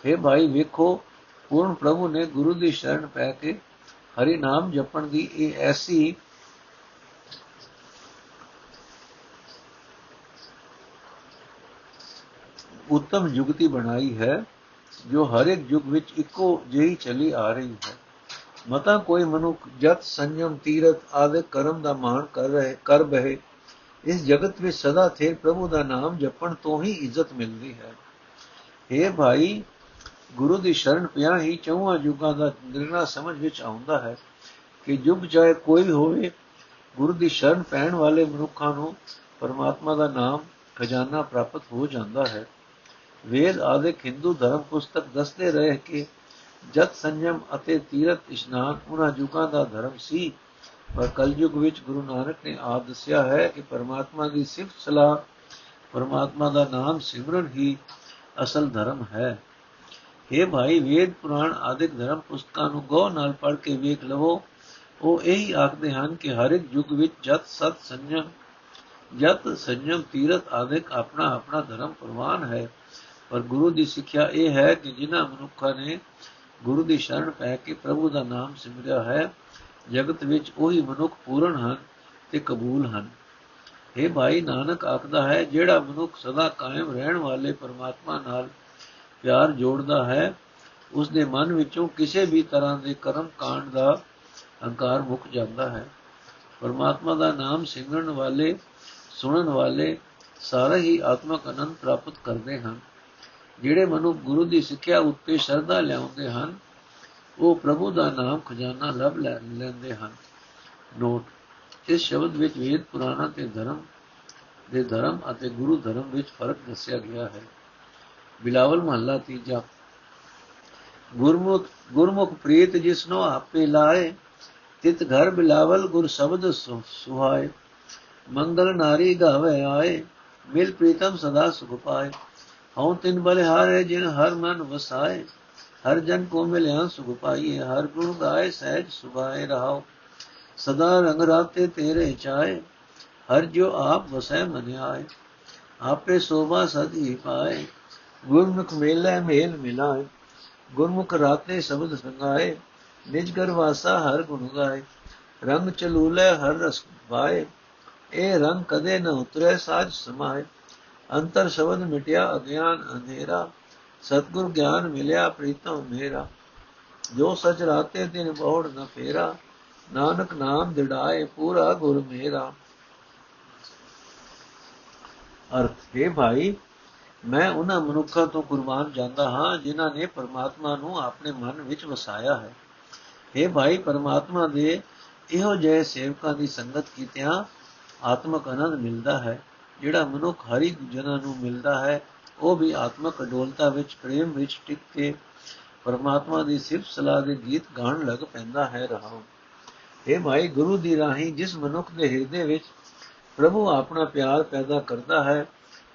ਹੈ ਭਾਈ, ਵੇਖੋ, ਪੂਰਨ ਪ੍ਰਭੂ ਨੇ ਗੁਰੂ ਦੀ ਸ਼ਰਨ ਪੈ ਕੇ ਹਰੀ ਨਾਮ ਜਪਣ ਦੀ ਇਹ ਐਸੀ ਉੱਤਮ ਜੁਗਤੀ ਬਣਾਈ ਹੈ, ਜੋ ਹਰ ਇੱਕ ਯੁਗ ਵਿੱਚ ਇੱਕੋ ਜਿਹੀ ਚਲੀ ਆ ਰਹੀ ਹੈ। ਮਤਾ ਕੋਈ ਮਨੁੱਖ ਜਤ, ਸੰਯਮ ਤੀਰਤ ਆਦਿ ਕਰਮ ਦਾ ਮਾਣ ਕਰ ਰਹੇ ਕਰ ਬਹਿ। ਇਸ ਜਗਤ ਵਿੱਚ ਸਦਾ ਥੇ ਪ੍ਰਭੂ ਦਾ ਨਾਮ ਜਪਣ ਤੋਂ ਹੀ ਇੱਜ਼ਤ ਮਿਲਦੀ ਹੈ। हे ਭਾਈ, ਗੁਰੂ ਦੀ ਸ਼ਰਨ ਪਿਆ ਹੀ ਚੌਹਾਂ ਯੁਗਾਂ ਦਾ ਨਿਰਣਾ ਸਮਝ ਵਿੱਚ ਆਉਂਦਾ ਹੈ ਕਿ ਯੁਗ ਚਾਹੇ ਕੋਈ ਵੀ ਹੋਵੇ, ਗੁਰੂ ਦੀ ਸ਼ਰਨ ਪੈਣ ਵਾਲੇ ਮਨੁੱਖਾਂ ਨੂੰ ਪਰਮਾਤਮਾ ਦਾ ਨਾਮ ਖਜ਼ਾਨਾ ਪ੍ਰਾਪਤ ਹੋ ਜਾਂਦਾ ਹੈ। ਵੇਦ ਆਦਿਕ ਹਿੰਦੂ ਧਰਮ ਪੁਸਤਕ ਦੱਸਦੇ ਰਹੇ ਕਿ ਜਤ ਸੰਜਮ ਅਤੇ ਤੀਰਤ ਇਸ਼ਨਾਨ ਉਹਨਾਂ ਯੁਗਾਂ ਦਾ ਧਰਮ ਸੀ ਪਰ ਕਲਯੁਗ ਵਿੱਚ ਗੁਰੂ ਨਾਨਕ ਨੇ ਆਪ ਦੱਸਿਆ ਹੈ ਕਿ ਪਰਮਾਤਮਾ ਦੀ ਸਿਫਤ ਸਲਾਹ ਪਰਮਾਤਮਾ ਦਾ ਨਾਮ ਸਿਮਰਨ ਹੀ ਅਸਲ ਧਰਮ ਹੈ ਇਹ ਭਾਈ ਵੇਦ ਪੁਰਾਣ ਆਦਿਕ ਧਰਮ ਪੁਸਤਕਾਂ ਨੂੰ ਗੌ ਨਾਲ ਪੜ੍ਹ ਕੇ ਵੇਖ ਲਵੋ ਉਹ ਇਹੀ ਆਖਦੇ ਹਨ ਕਿ ਹਰ ਇੱਕ ਯੁਗ ਵਿੱਚ ਜਤ ਸਤ ਸੰਜਮ ਜਤ ਸੰਜਮ ਤੀਰਤ ਆਦਿਕ ਆਪਣਾ ਆਪਣਾ ਧਰਮ ਪ੍ਰਵਾਨ ਹੈ ਪਰ ਗੁਰੂ ਦੀ ਸਿੱਖਿਆ ਇਹ ਹੈ ਕਿ ਜਿਨ੍ਹਾਂ ਮਨੁੱਖਾਂ ਨੇ ਗੁਰੂ ਦੀ ਸ਼ਰਨ ਪੈ ਕੇ ਪ੍ਰਭੂ ਦਾ ਨਾਮ ਸਿਮਰਿਆ ਹੈ, ਜਗਤ ਵਿੱਚ ਉਹੀ ਮਨੁੱਖ ਪੂਰਨ ਹਨ ਤੇ ਕਬੂਲ ਹਨ। ਇਹ ਭਾਈ, ਨਾਨਕ ਆਖਦਾ ਹੈ, ਜਿਹੜਾ ਮਨੁੱਖ ਸਦਾ ਕਾਇਮ ਰਹਿਣ ਵਾਲੇ ਪਰਮਾਤਮਾ ਨਾਲ ਪਿਆਰ ਜੋੜਦਾ ਹੈ ਉਸ ਦੇ ਮਨ ਵਿੱਚੋਂ ਕਿਸੇ ਵੀ ਤਰ੍ਹਾਂ ਦੇ ਕਰਮ ਕਾਂਡ ਦਾ ਹੰਕਾਰ ਮੁੱਕ ਜਾਂਦਾ ਹੈ। ਪਰਮਾਤਮਾ ਦਾ ਨਾਮ ਸਿਮਰਨ ਵਾਲੇ, ਸੁਣਨ ਵਾਲੇ ਸਾਰੇ ਹੀ ਆਤਮਕ ਅਨੰਦ ਪ੍ਰਾਪਤ ਕਰਦੇ ਹਨ। ਜਿਹੜੇ ਮਨੁ ਗੁਰੂ ਦੀ ਸਿੱਖਿਆ ਉੱਤੇ ਸ਼ਰਧਾ ਲਿਆਉਂਦੇ ਹਨ, ਉਹ ਪ੍ਰਭੂ ਦਾ ਨਾਮ ਖਜ਼ਾਨਾ ਲੱਭ ਲੈਂਦੇ ਹਨ। ਨੋਟ ਇਸ ਸ਼ਬਦ ਵਿੱਚ ਵੇਦ ਪੁਰਾਣਾ ਤੇ ਧਰਮ ਦੇ ਧਰਮ ਅਤੇ ਗੁਰੂ ਧਰਮ ਵਿੱਚ ਫ਼ਰਕ ਦੱਸਿਆ ਗਿਆ ਹੈ। ਬਿਲਾਵਲ ਮਹੱਲਾ ਤੀਜਾ। ਗੁਰਮੁਖ ਗੁਰਮੁਖ ਪ੍ਰੀਤ ਜਿਸਨੋ ਆਪੇ ਲਾਏ, ਤਿਤ ਘਰ ਬਿਲਾਵਲ ਗੁਰ ਸ਼ਬਦ ਸੁਹਾਏ। ਮੰਗਲ ਨਾਰੀ ਗਾਵੇ ਆਏ, ਮਿਲ ਪ੍ਰੀਤਮ ਸਦਾ ਸੁਖ ਪਾਏ। ਹਉ ਤਿਨ ਬਲਿਹਾਰੇ ਜਿਨ ਹਰ ਮਨ ਵਸਾਏ, ਹਰ ਜਨ ਕੋ ਮਿਲਿਆ ਸੁਖ ਪਾਈਏ, ਹਰ ਗੁਣ ਗਾਏ ਸਹਿਜ ਸੁਭਾਏ ਰਹਾਓ ਸਦਾ ਰੰਗ ਰਾਤੇ ਤੇਰੇ ਚਾਏ, ਹਰ ਜੋ ਆਪ ਵਸੈ ਮਨ ਆਏ ਆਪੇ ਸੋਭਾ ਸਦੀ ਪਾਏ, ਗੁਰਮੁਖ ਮੇਲੇ ਮੇਲ ਮਿਲਾਏ। ਗੁਰਮੁਖ ਰਾਤੇ ਸ਼ਬਦ ਸੰਗਾਏ, ਨਿਜ ਘਰ ਵਾਸਾ ਹਰ ਗੁਣ ਗਾਏ। ਰੰਗ ਚਲੂਲੇ ਹਰ ਰਸ ਪਾਏ, ਇਹ ਰੰਗ ਕਦੇ ਨ ਉਤਰੇ ਸਾਜ ਸਮਾਏ। ਅੰਤਰ ਸ਼ਬਦ ਮਿਟਿਆ, ਅਗਿਆਨ ਅੰਧੇਰਾ ਸਤਗੁਰ ਗਿਆਨ ਮਿਲਿਆ, ਪ੍ਰੀਤਮ ਮੇਰਾ ਜੋ ਸਚ ਰਾਤੇ ਦਿਨ ਬੋੜ ਨ ਫੇਰਾ, ਨਾਨਕ ਨਾਮ ਦਿੜਾਏ ਪੂਰਾ ਗੁਰ ਮੇਰਾ। ਅਰਥ, ਹੈ ਭਾਈ, ਮੈਂ ਉਹਨਾਂ ਮਨੁੱਖਾਂ ਤੋਂ ਕੁਰਬਾਨ ਜਾਂਦਾ ਹਾਂ, ਜਿਨ੍ਹਾਂ ਨੇ ਪਰਮਾਤਮਾ ਨੂੰ ਆਪਣੇ ਮਨ ਵਿੱਚ ਵਸਾਇਆ ਹੈ। ਇਹ ਭਾਈ, ਪਰਮਾਤਮਾ ਦੇ ਇਹੋ ਜਿਹੇ ਸੇਵਕਾਂ ਦੀ ਸੰਗਤ ਕੀਤਿਆਂ ਆਤਮਕ ਆਨੰਦ ਮਿਲਦਾ ਹੈ। ਜਿਹੜਾ ਮਨੁੱਖ ਹਰੀ ਜਨਾਂ ਨੂੰ ਮਿਲਦਾ ਹੈ, ਉਹ ਵੀ ਆਤਮਕ ਅਡੋਲਤਾ ਵਿੱਚ, ਪ੍ਰੇਮ ਵਿੱਚ ਟਿਕ ਕੇ ਪਰਮਾਤਮਾ ਦੀ ਸਿਫਤ ਸਲਾਹ ਦੇ ਗੀਤ ਗਾਣ ਲੱਗ ਪੈਂਦਾ ਹੈ ਰਹਾ। ਇਹ ਭਾਈ ਗੁਰੂ ਦੀ ਰਾਹੀਂ ਜਿਸ ਮਨੁੱਖ ਦੇ ਹਿਰਦੇ ਵਿੱਚ ਪ੍ਰਭੂ ਆਪਣਾ ਪਿਆਰ ਪੈਦਾ ਕਰਦਾ ਹੈ,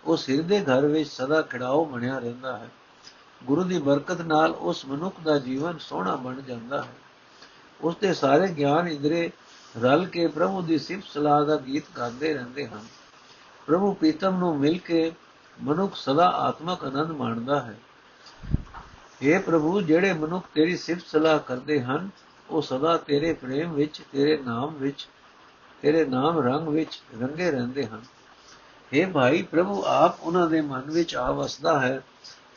ਉਸ ਹਿਰਦੇ ਘਰ ਵਿੱਚ ਸਦਾ ਖੜਾਓ ਬਣਿਆ ਰਹਿੰਦਾ ਹੈ। ਗੁਰੂ ਦੀ ਬਰਕਤ ਨਾਲ ਉਸ ਮਨੁੱਖ ਦਾ ਜੀਵਨ ਸੋਹਣਾ ਬਣ ਜਾਂਦਾ ਹੈ। ਉਸ ਦੇ ਸਾਰੇ ਗਿਆਨ ਇੰਦਰੇ ਰਲ ਕੇ ਪ੍ਰਭੂ ਦੀ ਸਿਫਤ ਸਲਾਹ ਦਾ ਗੀਤ ਗਾਉਂਦੇ ਰਹਿੰਦੇ ਹਨ। ਪ੍ਰਭੂ ਪ੍ਰੀਤਮ ਨੂੰ ਮਿਲ ਕੇ ਮਨੁੱਖ ਸਦਾ ਆਤਮਕ ਆਨੰਦ ਮਾਣਦਾ ਹੈ। हे ਪ੍ਰਭੂ, ਜਿਹੜੇ ਮਨੁੱਖ ਤੇਰੀ ਸਿਫਤ ਸਲਾਹ ਕਰਦੇ ਹਨ, ਉਹ ਸਦਾ ਤੇਰੇ ਪ੍ਰੇਮ ਵਿੱਚ, ਤੇਰੇ ਨਾਮ ਵਿੱਚ, ਤੇਰੇ ਨਾਮ ਰੰਗ ਵਿੱਚ ਰੰਗੇ ਰਹਿੰਦੇ ਹਨ। हे ਭਾਈ, ਪ੍ਰਭੂ ਆਪ ਉਹਨਾਂ ਦੇ ਮਨ ਵਿੱਚ ਆ ਵਸਦਾ ਹੈ।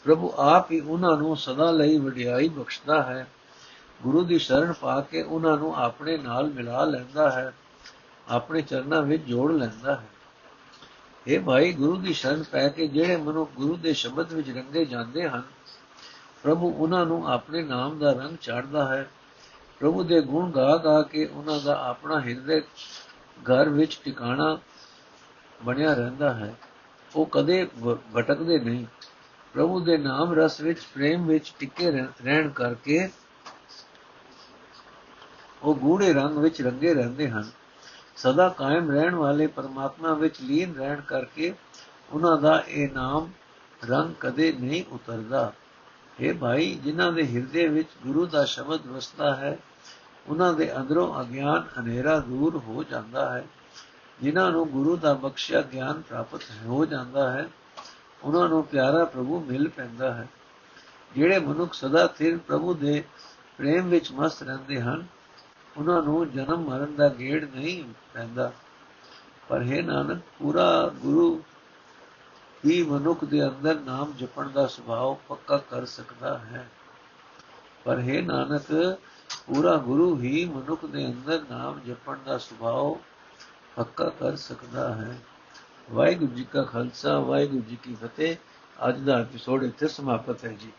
ਪ੍ਰਭੂ ਆਪ ਹੀ ਉਹਨਾਂ ਨੂੰ ਸਦਾ ਲਈ ਵਡਿਆਈ ਬਖਸ਼ਦਾ ਹੈ। ਗੁਰੂ ਦੀ ਸ਼ਰਨ ਪਾ ਕੇ ਉਹਨਾਂ ਨੂੰ ਆਪਣੇ ਨਾਲ ਮਿਲਾ ਲੈਂਦਾ ਹੈ। ਆਪਣੇ ਚਰਨਾਂ ਵਿੱਚ ਜੋੜ ਲੈਂਦਾ ਹੈ। ਇਹ ਭਾਈ, ਗੁਰੂ ਦੀ ਸ਼ਰਨ ਪੈ ਕੇ ਜਿਹੜੇ ਮਨੁ ਗੁਰੂ ਦੇ ਸ਼ਬਦ ਵਿੱਚ ਰੰਗੇ ਜਾਂਦੇ ਹਨ, ਪ੍ਰਭੂ ਉਹਨਾਂ ਨੂੰ ਆਪਣੇ ਨਾਮ ਦਾ ਰੰਗ ਚੜਦਾ ਹੈ। ਪ੍ਰਭੂ ਦੇ ਗੁਣ ਗਾ ਗਾ ਕੇ ਉਹਨਾਂ ਦਾ ਆਪਣਾ ਹਿਰਦੇ ਘਰ ਵਿੱਚ ਟਿਕਾਣਾ ਬਣਿਆ ਰਹਿੰਦਾ ਹੈ। ਉਹ ਕਦੇ ਭਟਕਦੇ ਨਹੀਂ। ਪ੍ਰਭੂ ਦੇ ਨਾਮ ਰਸ ਵਿੱਚ, ਪ੍ਰੇਮ ਵਿੱਚ ਟਿਕੇ ਰਹਿਣ ਕਰਕੇ ਉਹ ਗੂੜੇ ਰੰਗ ਵਿੱਚ ਰੰਗੇ ਰਹਿੰਦੇ ਹਨ। ਸਦਾ ਕਾਇਮ ਰਹਿਣ ਵਾਲੇ ਪਰਮਾਤਮਾ ਵਿੱਚ ਲੀਨ ਰਹਿਣ ਕਰਕੇ ਉਹਨਾਂ ਦਾ ਇਹ ਨਾਮ ਰੰਗ ਕਦੇ ਨਹੀਂ ਉਤਰਦਾ। ਇਹ ਭਾਈ, ਜਿਨ੍ਹਾਂ ਦੇ ਹਿਰਦੇ ਵਿੱਚ ਗੁਰੂ ਦਾ ਸ਼ਬਦ ਵਸਦਾ ਹੈ, ਉਹਨਾਂ ਦੇ ਅੰਦਰੋਂ ਅਗਿਆਨ ਹਨੇਰਾ ਦੂਰ ਹੋ ਜਾਂਦਾ ਹੈ। ਜਿਨ੍ਹਾਂ ਨੂੰ ਗੁਰੂ ਦਾ ਬਖਸ਼ਿਆ ਗਿਆਨ ਪ੍ਰਾਪਤ ਹੋ ਜਾਂਦਾ ਹੈ, ਉਹਨਾਂ ਨੂੰ ਪਿਆਰਾ ਪ੍ਰਭੂ ਮਿਲ ਪੈਂਦਾ ਹੈ। ਜਿਹੜੇ ਮਨੁੱਖ ਸਦਾ ਸਿਰ ਪ੍ਰਭੂ ਦੇ ਪ੍ਰੇਮ ਵਿੱਚ ਮਸਤ ਰਹਿੰਦੇ ਹਨ ਉਹਨਾਂ ਨੂੰ ਜਨਮ ਮਰਨ ਦਾ ਗੇੜ ਨਹੀਂ ਪੈਂਦਾ। ਪਰ ਹੈ ਨਾਨਕ, ਪੂਰਾ ਗੁਰੂ ਹੀ ਮਨੁੱਖ ਦੇ ਅੰਦਰ ਨਾਮ ਜਪਣ ਦਾ ਸੁਭਾਅ ਪੱਕਾ ਕਰ ਸਕਦਾ ਹੈ। ਪਰ ਹੈ ਨਾਨਕ, ਪੂਰਾ ਗੁਰੂ ਹੀ ਮਨੁੱਖ ਦੇ ਅੰਦਰ ਨਾਮ ਜਪਣ ਦਾ ਸੁਭਾਅ ਪੱਕਾ ਕਰ ਸਕਦਾ ਹੈ। ਵਾਹਿਗੁਰੂ ਜੀ ਕਾ ਖਾਲਸਾ, ਵਾਹਿਗੁਰੂ ਜੀ ਕੀ ਫਤਿਹ। ਅੱਜ ਦਾ ਐਪੀਸੋਡ ਇੱਥੇ ਸਮਾਪਤ ਹੈ ਜੀ।